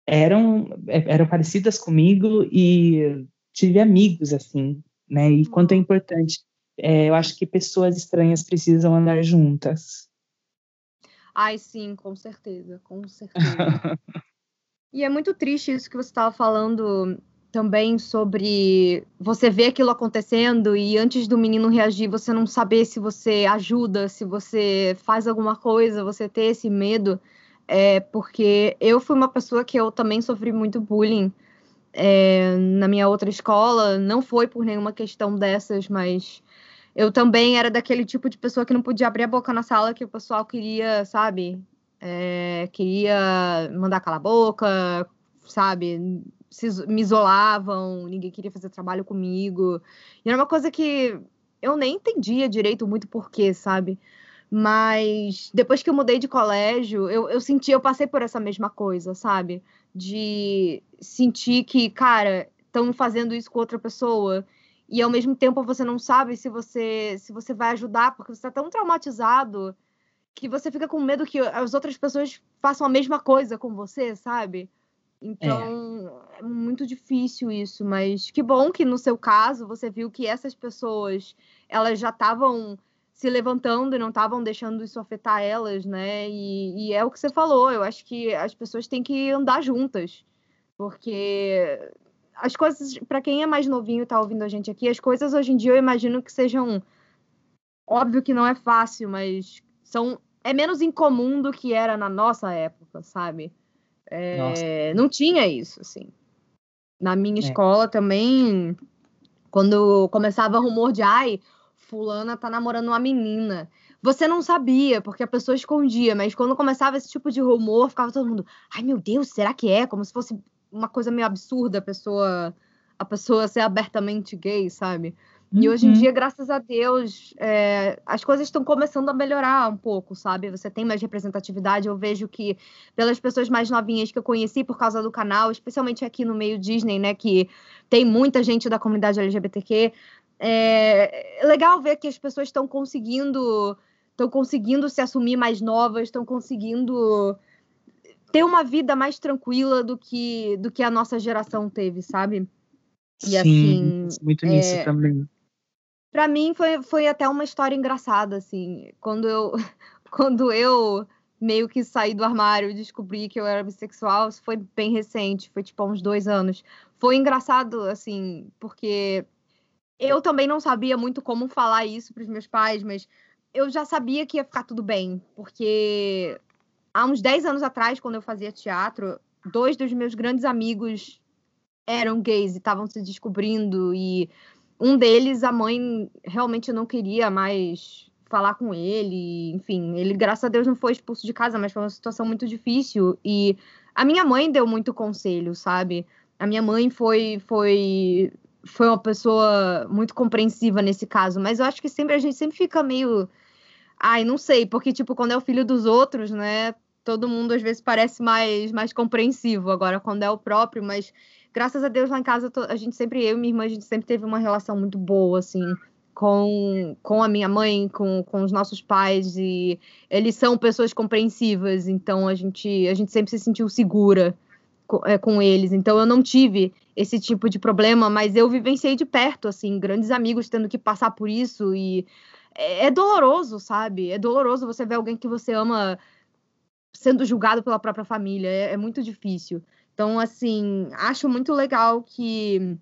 eram eram parecidas comigo e tive amigos assim, né? E quanto é uhum. importante, é, eu acho que pessoas estranhas precisam andar juntas. Ai, sim, com certeza, com certeza. <laughs> e é muito triste isso que você estava falando também sobre você ver aquilo acontecendo e antes do menino reagir, você não saber se você ajuda, se você faz alguma coisa, você ter esse medo. É porque eu fui uma pessoa que eu também sofri muito bullying é, na minha outra escola. Não foi por nenhuma questão dessas, mas eu também era daquele tipo de pessoa que não podia abrir a boca na sala que o pessoal queria, sabe? É, queria mandar calar a boca, sabe? Se, me isolavam, ninguém queria fazer trabalho comigo. E era uma coisa que eu nem entendia direito muito porquê, sabe? Mas depois que eu mudei de colégio, eu, eu senti, eu passei por essa mesma coisa, sabe? De sentir que, cara, estão fazendo isso com outra pessoa e ao mesmo tempo você não sabe se você se você vai ajudar porque você está tão traumatizado que você fica com medo que as outras pessoas façam a mesma coisa com você, sabe? Então é. é muito difícil isso, mas que bom que no seu caso você viu que essas pessoas elas já estavam se levantando e não estavam deixando isso afetar elas, né? E, e, é o que você falou. Eu acho que as pessoas têm que andar juntas, porque as coisas, para quem é mais novinho e tá ouvindo a gente aqui, as coisas hoje em dia eu imagino que sejam. Óbvio que não é fácil, mas são é menos incomum do que era na nossa época, sabe? É, não tinha isso, assim. Na minha é. escola também, quando começava rumor de ai, fulana tá namorando uma menina. Você não sabia, porque a pessoa escondia, mas quando começava esse tipo de rumor, ficava todo mundo, ai meu Deus, será que é? Como se fosse uma coisa meio absurda a pessoa a pessoa ser abertamente gay, sabe? E hoje em uhum. dia, graças a Deus, é, as coisas estão começando a melhorar um pouco, sabe? Você tem mais representatividade. Eu vejo que, pelas pessoas mais novinhas que eu conheci por causa do canal, especialmente aqui no meio Disney, né? Que tem muita gente da comunidade LGBTQ. É, é legal ver que as pessoas estão conseguindo estão conseguindo se assumir mais novas, estão conseguindo ter uma vida mais tranquila do que do que a nossa geração teve, sabe? E Sim, assim, muito nisso é... também. Para mim foi, foi até uma história engraçada assim, quando eu <laughs> quando eu meio que saí do armário e descobri que eu era bissexual, isso foi bem recente, foi tipo há uns dois anos. Foi engraçado, assim, porque eu também não sabia muito como falar isso para os meus pais, mas eu já sabia que ia ficar tudo bem, porque há uns 10 anos atrás, quando eu fazia teatro, dois dos meus grandes amigos eram gays e estavam se descobrindo e um deles a mãe realmente não queria mais falar com ele, enfim, ele graças a Deus não foi expulso de casa, mas foi uma situação muito difícil e a minha mãe deu muito conselho, sabe? A minha mãe foi foi foi uma pessoa muito compreensiva nesse caso, mas eu acho que sempre a gente sempre fica meio Ai, não sei, porque, tipo, quando é o filho dos outros, né? Todo mundo às vezes parece mais, mais compreensivo. Agora, quando é o próprio, mas graças a Deus lá em casa, a gente sempre, eu e minha irmã, a gente sempre teve uma relação muito boa, assim, com, com a minha mãe, com, com os nossos pais, e eles são pessoas compreensivas, então a gente, a gente sempre se sentiu segura com, é, com eles. Então eu não tive esse tipo de problema, mas eu vivenciei de perto, assim, grandes amigos tendo que passar por isso e é, é doloroso, sabe? É doloroso você ver alguém que você ama sendo julgado pela própria família. É, é muito difícil. Então, assim, acho muito legal que,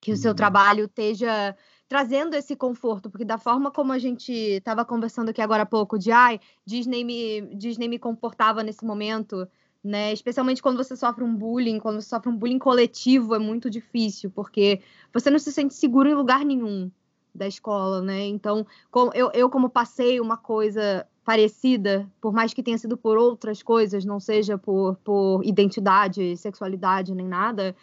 que o seu uhum. trabalho esteja trazendo esse conforto, porque da forma como a gente estava conversando aqui agora há pouco, de ai, Disney me, Disney me comportava nesse momento, né? Especialmente quando você sofre um bullying, quando você sofre um bullying coletivo, é muito difícil, porque você não se sente seguro em lugar nenhum da escola, né? Então, eu, eu como passei uma coisa parecida, por mais que tenha sido por outras coisas, não seja por, por identidade, sexualidade, nem nada,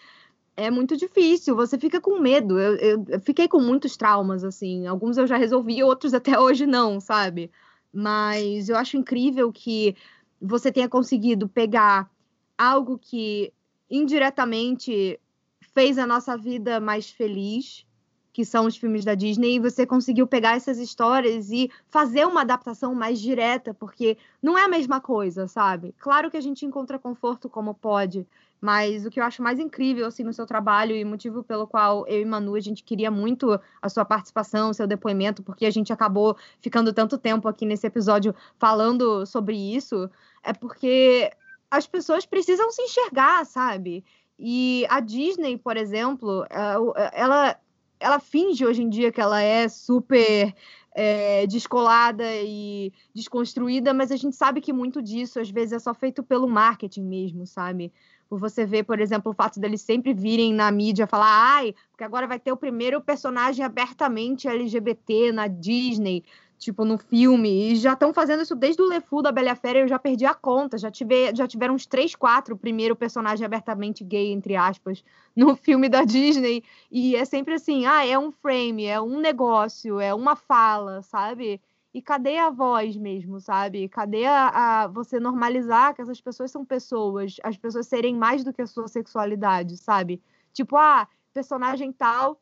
é muito difícil, você fica com medo. Eu, eu, eu, fiquei com muitos traumas, assim. Alguns eu já resolvi, outros até <laughs> hoje não, sabe? Mas eu acho incrível que você tenha conseguido pegar algo que indiretamente fez a nossa vida mais feliz, que são os filmes da Disney, e você conseguiu pegar essas histórias e fazer uma adaptação mais direta, porque não é a mesma coisa, sabe? Claro que a gente encontra conforto como pode, mas o que eu acho mais incrível assim no seu trabalho e motivo pelo qual eu e Manu a gente queria muito a sua participação, seu depoimento, porque a gente acabou ficando tanto tempo aqui nesse episódio falando sobre isso, é porque as pessoas precisam se enxergar, sabe? E a Disney, por exemplo, ela ela finge hoje em dia que ela é super é, descolada e desconstruída, mas a gente sabe que muito disso às vezes é só feito pelo marketing mesmo, sabe? Por você ver, por exemplo, o fato deles sempre virem na mídia falar, ai, porque agora vai ter o primeiro personagem abertamente LGBT na Disney tipo, no filme. E já estão fazendo isso desde o LeFou da Bela Fera, eu já perdi a conta. Já, tive, já tiveram uns três, quatro, primeiro personagem abertamente gay, entre aspas, <laughs> no filme da Disney. E é sempre assim, ah, é um frame, é um negócio, é uma fala, sabe? E cadê a voz mesmo, sabe? Cadê a, a, você normalizar que essas pessoas são pessoas, as pessoas serem mais do que a sua sexualidade, sabe? Tipo, ah, personagem tal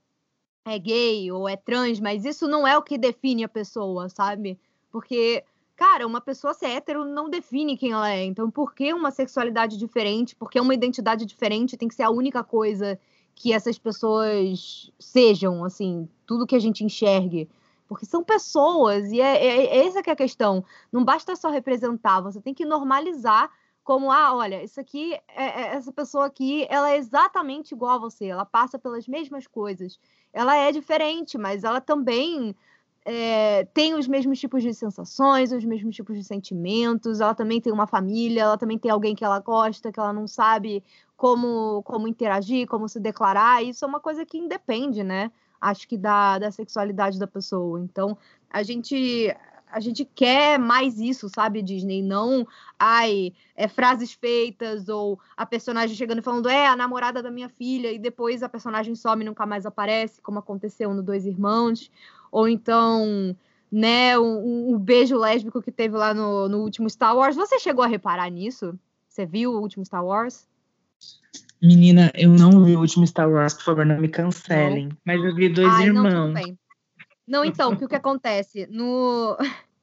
é gay ou é trans, mas isso não é o que define a pessoa, sabe? Porque, cara, uma pessoa ser hétero não define quem ela é. Então, por que uma sexualidade diferente, por que uma identidade diferente tem que ser a única coisa que essas pessoas sejam, assim, tudo que a gente enxergue? Porque são pessoas, e é, é, é essa que é a questão. Não basta só representar, você tem que normalizar como ah, olha, isso aqui, é, é, essa pessoa aqui, ela é exatamente igual a você, ela passa pelas mesmas coisas ela é diferente, mas ela também é, tem os mesmos tipos de sensações, os mesmos tipos de sentimentos. Ela também tem uma família, ela também tem alguém que ela gosta, que ela não sabe como, como interagir, como se declarar. Isso é uma coisa que independe, né? Acho que da, da sexualidade da pessoa. Então, a gente a gente quer mais isso, sabe, Disney? Não, ai, é, frases feitas ou a personagem chegando e falando, é a namorada da minha filha, e depois a personagem some e nunca mais aparece, como aconteceu no Dois Irmãos. Ou então, né, um, um beijo lésbico que teve lá no, no último Star Wars. Você chegou a reparar nisso? Você viu o último Star Wars? Menina, eu não vi o último Star Wars, por favor, não me cancelem. Não. Mas eu vi dois Ai, irmãos. Não, não, então, o que, o que acontece? No, <laughs>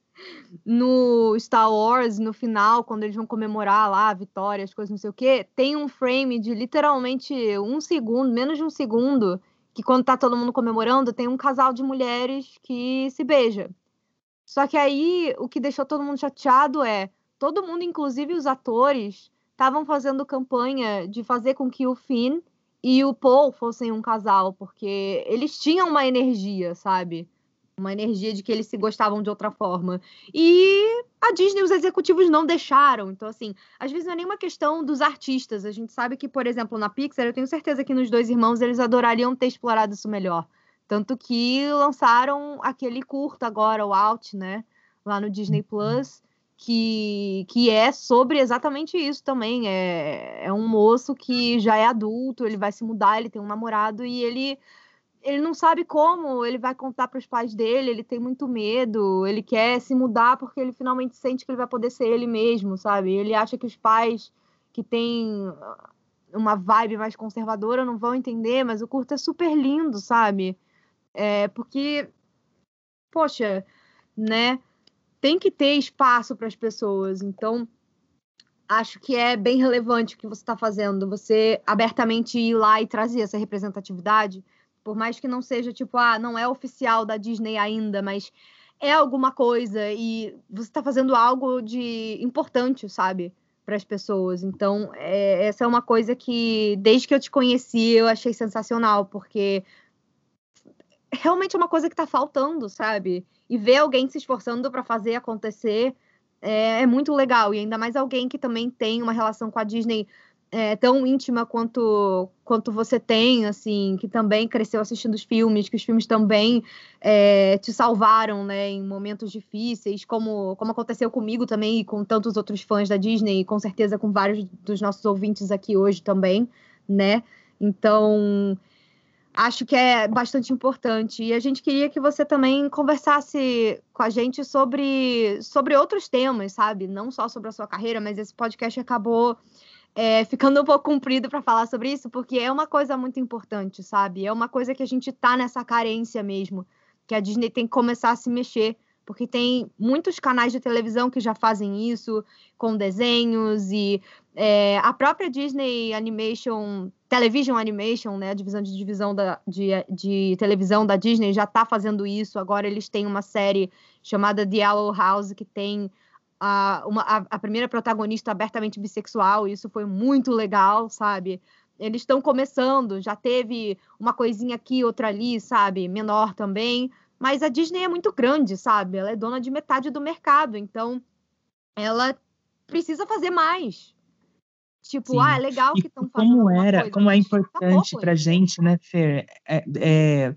no Star Wars, no final, quando eles vão comemorar lá a vitória, as coisas não sei o quê, tem um frame de literalmente um segundo, menos de um segundo, que quando tá todo mundo comemorando, tem um casal de mulheres que se beija. Só que aí, o que deixou todo mundo chateado é, todo mundo, inclusive os atores, estavam fazendo campanha de fazer com que o Finn e o Paul fossem um casal, porque eles tinham uma energia, sabe? Uma energia de que eles se gostavam de outra forma. E a Disney, os executivos não deixaram. Então, assim, às vezes não é nenhuma questão dos artistas. A gente sabe que, por exemplo, na Pixar, eu tenho certeza que nos Dois Irmãos eles adorariam ter explorado isso melhor. Tanto que lançaram aquele curto agora, o Out, né? Lá no Disney Plus que, que é sobre exatamente isso também. É, é um moço que já é adulto, ele vai se mudar, ele tem um namorado e ele ele não sabe como ele vai contar para os pais dele, ele tem muito medo, ele quer se mudar porque ele finalmente sente que ele vai poder ser ele mesmo, sabe? Ele acha que os pais que têm uma vibe mais conservadora não vão entender, mas o curto é super lindo, sabe? É, porque, poxa, né? Tem que ter espaço para as pessoas. Então, acho que é bem relevante o que você está fazendo, você abertamente ir lá e trazer essa representatividade, por mais que não seja tipo, ah, não é oficial da Disney ainda, mas é alguma coisa e você está fazendo algo de importante, sabe, para as pessoas. Então, é, essa é uma coisa que, desde que eu te conheci, eu achei sensacional, porque realmente é uma coisa que está faltando, sabe? E ver alguém se esforçando para fazer acontecer é, é, muito legal. E ainda mais alguém que também tem uma relação com a Disney é, tão íntima quanto, quanto você tem, assim, que também cresceu assistindo os filmes, que os filmes também é, te salvaram, né, em momentos difíceis, como, como aconteceu comigo também e com tantos outros fãs da Disney, e com certeza com vários dos nossos ouvintes aqui hoje também, né? Então, acho que é bastante importante. E a gente queria que você também conversasse com a gente sobre, sobre outros temas, sabe? Não só sobre a sua carreira, mas esse podcast acabou é, ficando um pouco comprido para falar sobre isso, porque é uma coisa muito importante, sabe? É uma coisa que a gente tá nessa carência mesmo, que a Disney tem que começar a se mexer, porque tem muitos canais de televisão que já fazem isso com desenhos e é, a própria Disney Animation, Television Animation, né, a divisão de divisão da, de, de televisão da Disney já está fazendo isso. Agora eles têm uma série chamada The Yellow House que tem a, uma, a, a primeira protagonista abertamente bissexual, e isso foi muito legal, sabe? Eles estão começando, já teve uma coisinha aqui, outra ali, sabe? Menor também. Mas a Disney é muito grande, sabe? Ela é dona de metade do mercado, então ela precisa fazer mais. Tipo, Sim. ah, é legal que estão fazendo. Como era, coisa, como é tá importante tá para gente, né, Fer? É, é,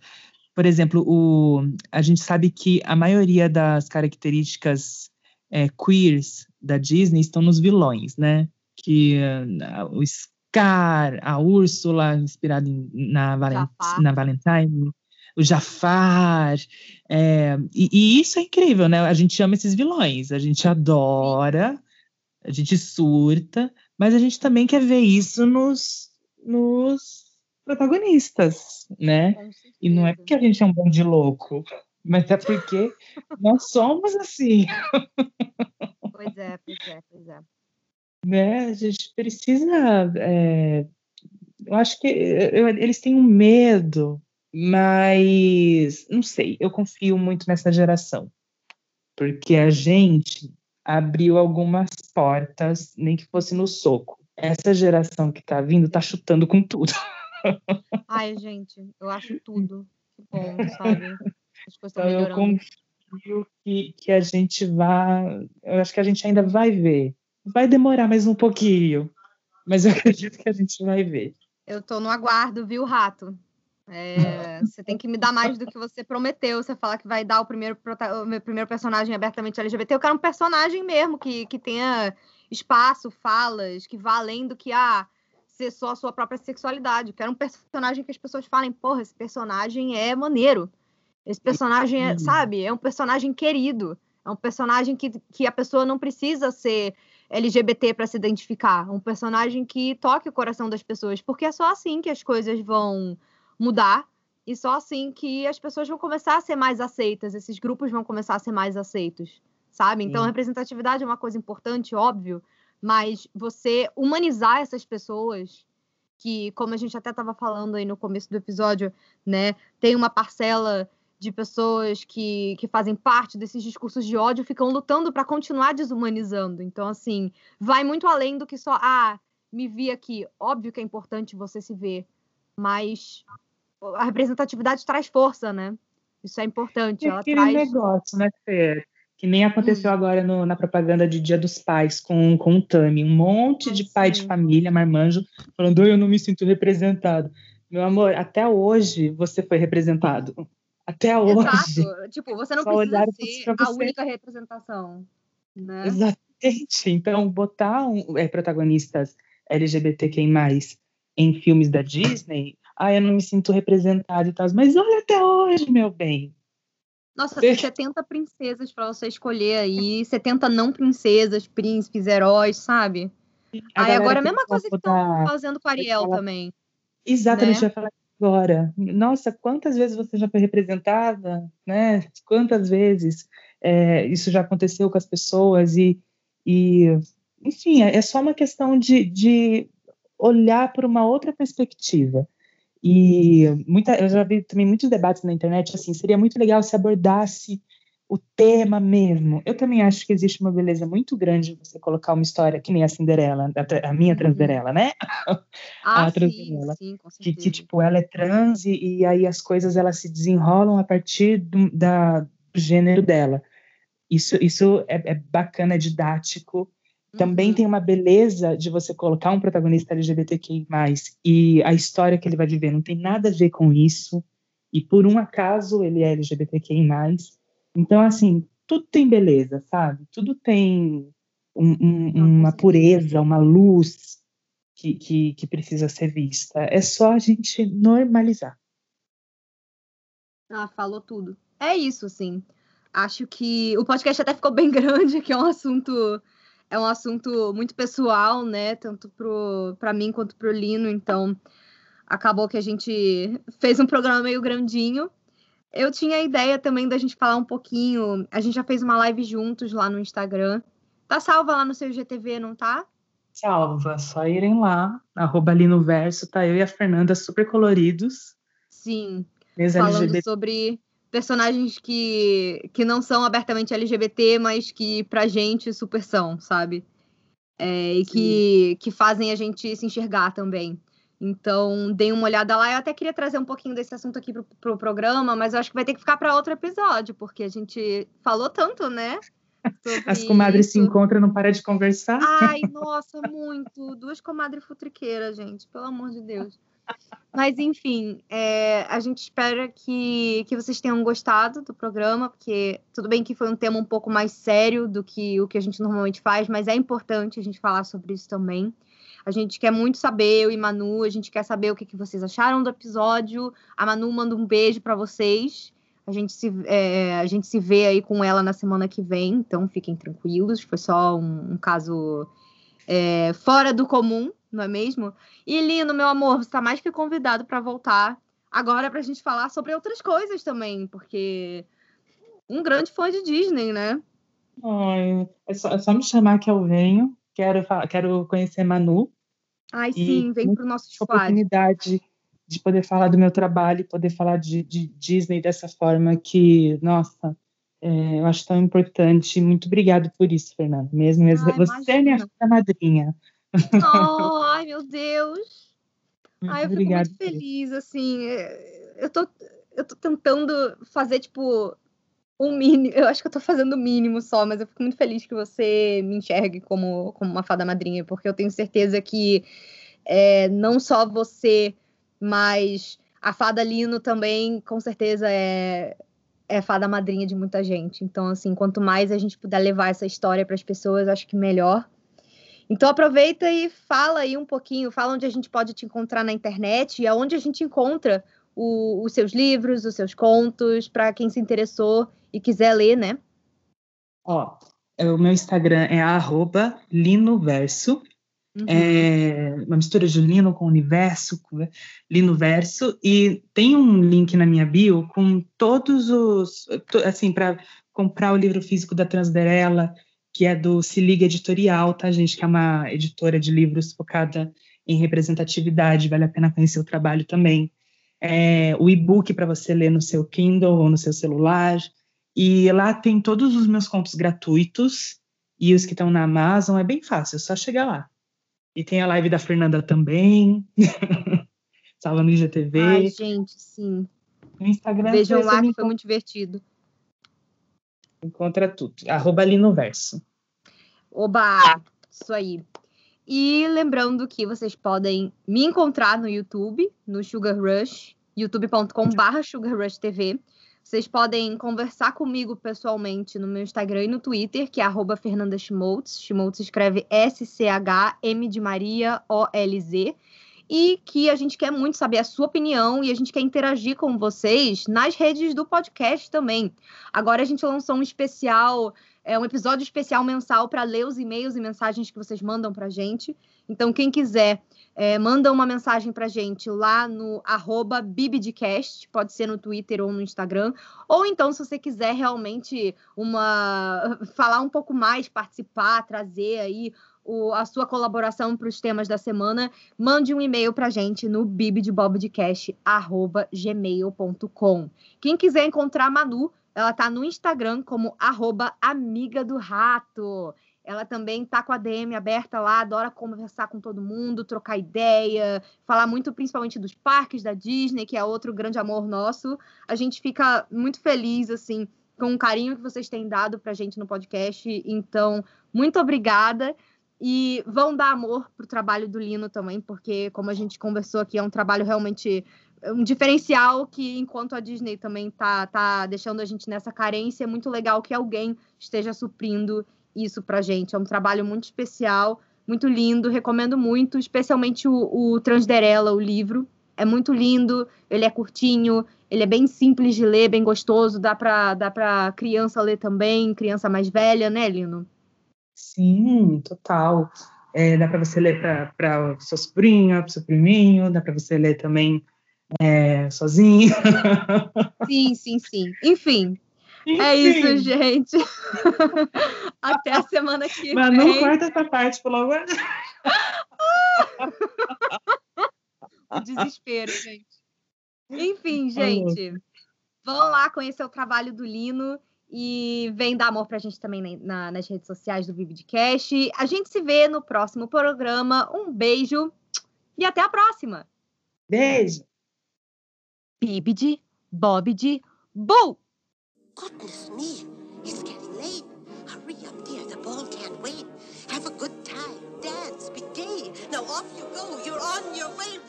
por exemplo, o, a gente sabe que a maioria das características é, queers da Disney estão nos vilões, né? Que uh, o Scar, a Úrsula, inspirada na, Valent na Valentine, o Jafar, é, e, e, isso é incrível, né? A gente ama esses vilões, a gente adora, a gente surta, mas a gente também quer ver isso nos, nos protagonistas, né? E não é porque a gente é um bando de louco, mas é porque nós somos assim. Pois é, pois é, pois é. Né? A gente precisa. É, eu acho que eu, eles têm um medo, mas não sei, eu confio muito nessa geração. Porque a gente abriu algumas portas, nem que fosse no soco. Essa geração que tá vindo tá chutando com tudo. <laughs> Ai, gente, eu acho tudo bom, sabe? As coisas então, eu confio que, que a gente vai. Eu acho que a gente ainda vai ver. Vai demorar mais um pouquinho, mas eu <laughs> acredito que a gente vai ver. Eu tô no aguardo, viu, Rato? É, você tem que me dar mais do que você prometeu. Você falar que vai dar o primeiro, o meu primeiro personagem abertamente LGBT. Eu quero um personagem mesmo que, que tenha espaço, falas, que vá além do que ah, ser só a sua própria sexualidade. Eu quero um personagem que as pessoas falem, porra, esse personagem é maneiro. Esse personagem, é, sabe, é um personagem querido. É um personagem que, que a pessoa não precisa ser LGBT para se identificar. Um personagem que toque o coração das pessoas. Porque é só assim que as coisas vão mudar. E só assim que as pessoas vão começar a ser mais aceitas, esses grupos vão começar a ser mais aceitos, sabe? Então, Sim. representatividade é uma coisa importante, óbvio, mas você humanizar essas pessoas, que, como a gente até estava falando aí no começo do episódio, né, tem uma parcela de pessoas que, que fazem parte desses discursos de ódio ficam lutando para continuar desumanizando. Então, assim, vai muito além do que só, ah, me vi aqui. Óbvio que é importante você se ver, mas a representatividade traz força, né? Isso é importante. ela aquele traz... negócio, né, Fer? Que nem aconteceu hum. agora no, na propaganda de Dia dos Pais com, com o Tami. Um monte de pai de família, marmanjo, falando, eu não me sinto representado. Meu amor, até hoje você foi representado. Até hoje. Exato. Tipo, você não Só precisa ser a única representação. Né? Exatamente. Então, botar um, é, protagonistas LGBTQI+, em filmes da Disney, ah, eu não me sinto representado e tal. Mas olha até hoje, meu bem. Nossa, tem 70 princesas para você escolher aí, 70 não princesas, príncipes, heróis, sabe? A aí agora é a mesma coisa que estão fazendo com a Ariel também. Exatamente, né? vai falar agora. Nossa, quantas vezes você já foi representada, né? Quantas vezes é, isso já aconteceu com as pessoas e, e enfim, é só uma questão de, de olhar por uma outra perspectiva. E muita, eu já vi também muitos debates na internet, assim, seria muito legal se abordasse o tema mesmo. Eu também acho que existe uma beleza muito grande você colocar uma história que nem a Cinderela, a, a minha uhum. Transderela, né? <laughs> Ah, a Transderela. Sim, sim, que, que, tipo, ela é trans e, e, aí as coisas elas se desenrolam a partir do, da, do gênero dela. Isso, isso é, é bacana, é didático. Também uhum. tem uma beleza de você colocar um protagonista LGBTQI+, e a história que ele vai viver não tem nada a ver com isso, e por um acaso ele é LGBTQI+, então, assim, tudo tem beleza, sabe? Tudo tem um, um, uma pureza, uma luz que, que, que, precisa ser vista. É só a gente normalizar. Ah, falou tudo. É isso, sim. Acho que o podcast até ficou bem <laughs> grande, que é um assunto é um assunto muito pessoal, né? Tanto para mim quanto para o Lino. Então, acabou que a gente fez um programa meio grandinho. Eu tinha a ideia também da gente falar um pouquinho. A gente já fez uma live juntos lá no Instagram. Tá salva lá no seu GTV, não tá? Salva, só irem lá, arroba ali no verso, tá eu e a Fernanda super coloridos. Sim, falando LGBT. sobre personagens que, que não são abertamente LGBT, mas que pra gente super são, sabe? É, e que, que fazem a gente se enxergar também. Então, dei uma olhada lá. Eu até queria trazer um pouquinho desse assunto aqui pro, pro programa, mas eu acho que vai ter que ficar para outro episódio, porque a gente falou tanto, né? <laughs> As comadres isso. se encontram, não para de conversar. Ai, <laughs> nossa, muito. Duas comadres futriqueiras, gente, pelo amor de Deus. Mas, enfim, é, a gente espera que, que vocês tenham gostado do programa, porque tudo bem que foi um tema um pouco mais sério do que o que a gente normalmente faz, mas é importante a gente falar sobre isso também. A gente quer muito saber, eu e Manu, a gente quer saber o que, que vocês acharam do episódio. A Manu manda um beijo para vocês. A gente, se, é, a gente se vê aí com ela na semana que vem, então fiquem tranquilos. Foi só um, um caso é, fora do comum, não é mesmo? E Lino, meu amor, você está mais que convidado para voltar agora para a gente falar sobre outras coisas também, porque um grande fã de Disney, né? Ai, é só, é só me chamar que eu venho. Quero, quero conhecer Manu. Ai, sim, vem para o nosso squad. oportunidade de poder falar do meu trabalho, poder falar de, de Disney dessa forma que, nossa, é, eu acho tão importante. Muito obrigado por isso, Fernanda. Mesmo, mesmo. Ai, você imagina. é minha madrinha. Oh, ai, meu Deus. <laughs> Ai, eu fico muito feliz, assim. É, eu tô, eu tô tentando fazer, tipo, um mínimo. Eu acho que eu tô fazendo o mínimo só, mas eu fico muito feliz que você me enxergue como, como uma fada madrinha, porque eu tenho certeza que é, não só você, mas a fada Lino também, com certeza, é, é fada madrinha de muita gente. Então, assim, quanto mais a gente puder levar essa história para as pessoas, acho que melhor. Então aproveita e fala aí um pouquinho, fala onde a gente pode te encontrar na internet e aonde a gente encontra o, os seus livros, os seus contos, para quem se interessou e quiser ler, né? Ó, é, o meu Instagram é linoverso. Uhum. É uma mistura de Lino com universo, com Lino Verso, e tem um link na minha bio com todos os, assim, para comprar o livro físico da Transderela, que é do Se Liga Editorial, tá, gente? Que é uma editora de livros focada em representatividade, vale a pena conhecer o trabalho também. É, o e-book para você ler no seu Kindle ou no seu celular, e lá tem todos os meus contos gratuitos e os que estão na Amazon é bem fácil, é só chegar lá. E tem a live da Fernanda também. Estava no IGTV. Ai, gente, sim. No Instagram. Vejam lá que foi muito divertido. Encontra tudo. Arroba ali no verso. Oba! Isso aí. E lembrando que vocês podem me encontrar no YouTube, no Sugar Rush, youtube.com.br Sugar Rush TV. Vocês podem conversar comigo pessoalmente no meu Instagram e no Twitter, que é arroba Fernanda Schmoltz. Schmoltz escreve S-C-H-M de Maria O-L-Z. E que a gente quer muito saber a sua opinião e a gente quer interagir com vocês nas redes do podcast também. Agora a gente lançou um especial, é um episódio especial mensal para ler os e-mails e mensagens que vocês mandam para gente. Então, quem quiser é, manda uma mensagem pra gente lá no arroba Bibidcast, pode ser no Twitter ou no Instagram. Ou então, se você quiser realmente uma <laughs> falar um pouco mais, participar, trazer aí o, a sua colaboração para os temas da semana, mande um e-mail para gente no bibdebobdecast.gmail.com. Quem quiser encontrar a Manu, ela tá no Instagram como arroba amiga do rato. Ela também tá com a DM aberta lá, adora conversar com todo mundo, trocar ideia, falar muito principalmente dos parques da Disney, que é outro grande amor nosso. A gente fica muito feliz, assim, com o carinho que vocês têm dado pra gente no podcast. Então, muito obrigada. E vão dar amor pro trabalho do Lino também, porque, como a gente conversou aqui, é um trabalho realmente um diferencial que, enquanto a Disney também tá, tá deixando a gente nessa carência, é muito legal que alguém esteja suprindo isso pra gente. É um trabalho muito especial, muito lindo, recomendo muito, especialmente o, o Transderela, o livro. É muito lindo, ele é curtinho, ele é bem simples de ler, bem gostoso, dá pra, dá pra criança ler também, criança mais velha, né, Lino? Sim, total. É, dá para você ler para sua sobrinha, para seu priminho, dá para você ler também é, sozinho. <laughs> Sim, sim, sim. Enfim, enfim. É isso, gente. <laughs> Até a semana que Mas vem. Mas não corta essa parte, pelo amor <laughs> O desespero, gente. Enfim, gente. Vão lá conhecer o trabalho do Lino e vem dar amor pra gente também na, nas redes sociais do Vividcast. A gente se vê no próximo programa. Um beijo e até a próxima. Beijo. Bibidi, Bobidi, Boo! Goodness me, it's getting late. Hurry up, dear. The ball can't wait. Have a good time. Dance. Be gay. Now off you go. You're on your way.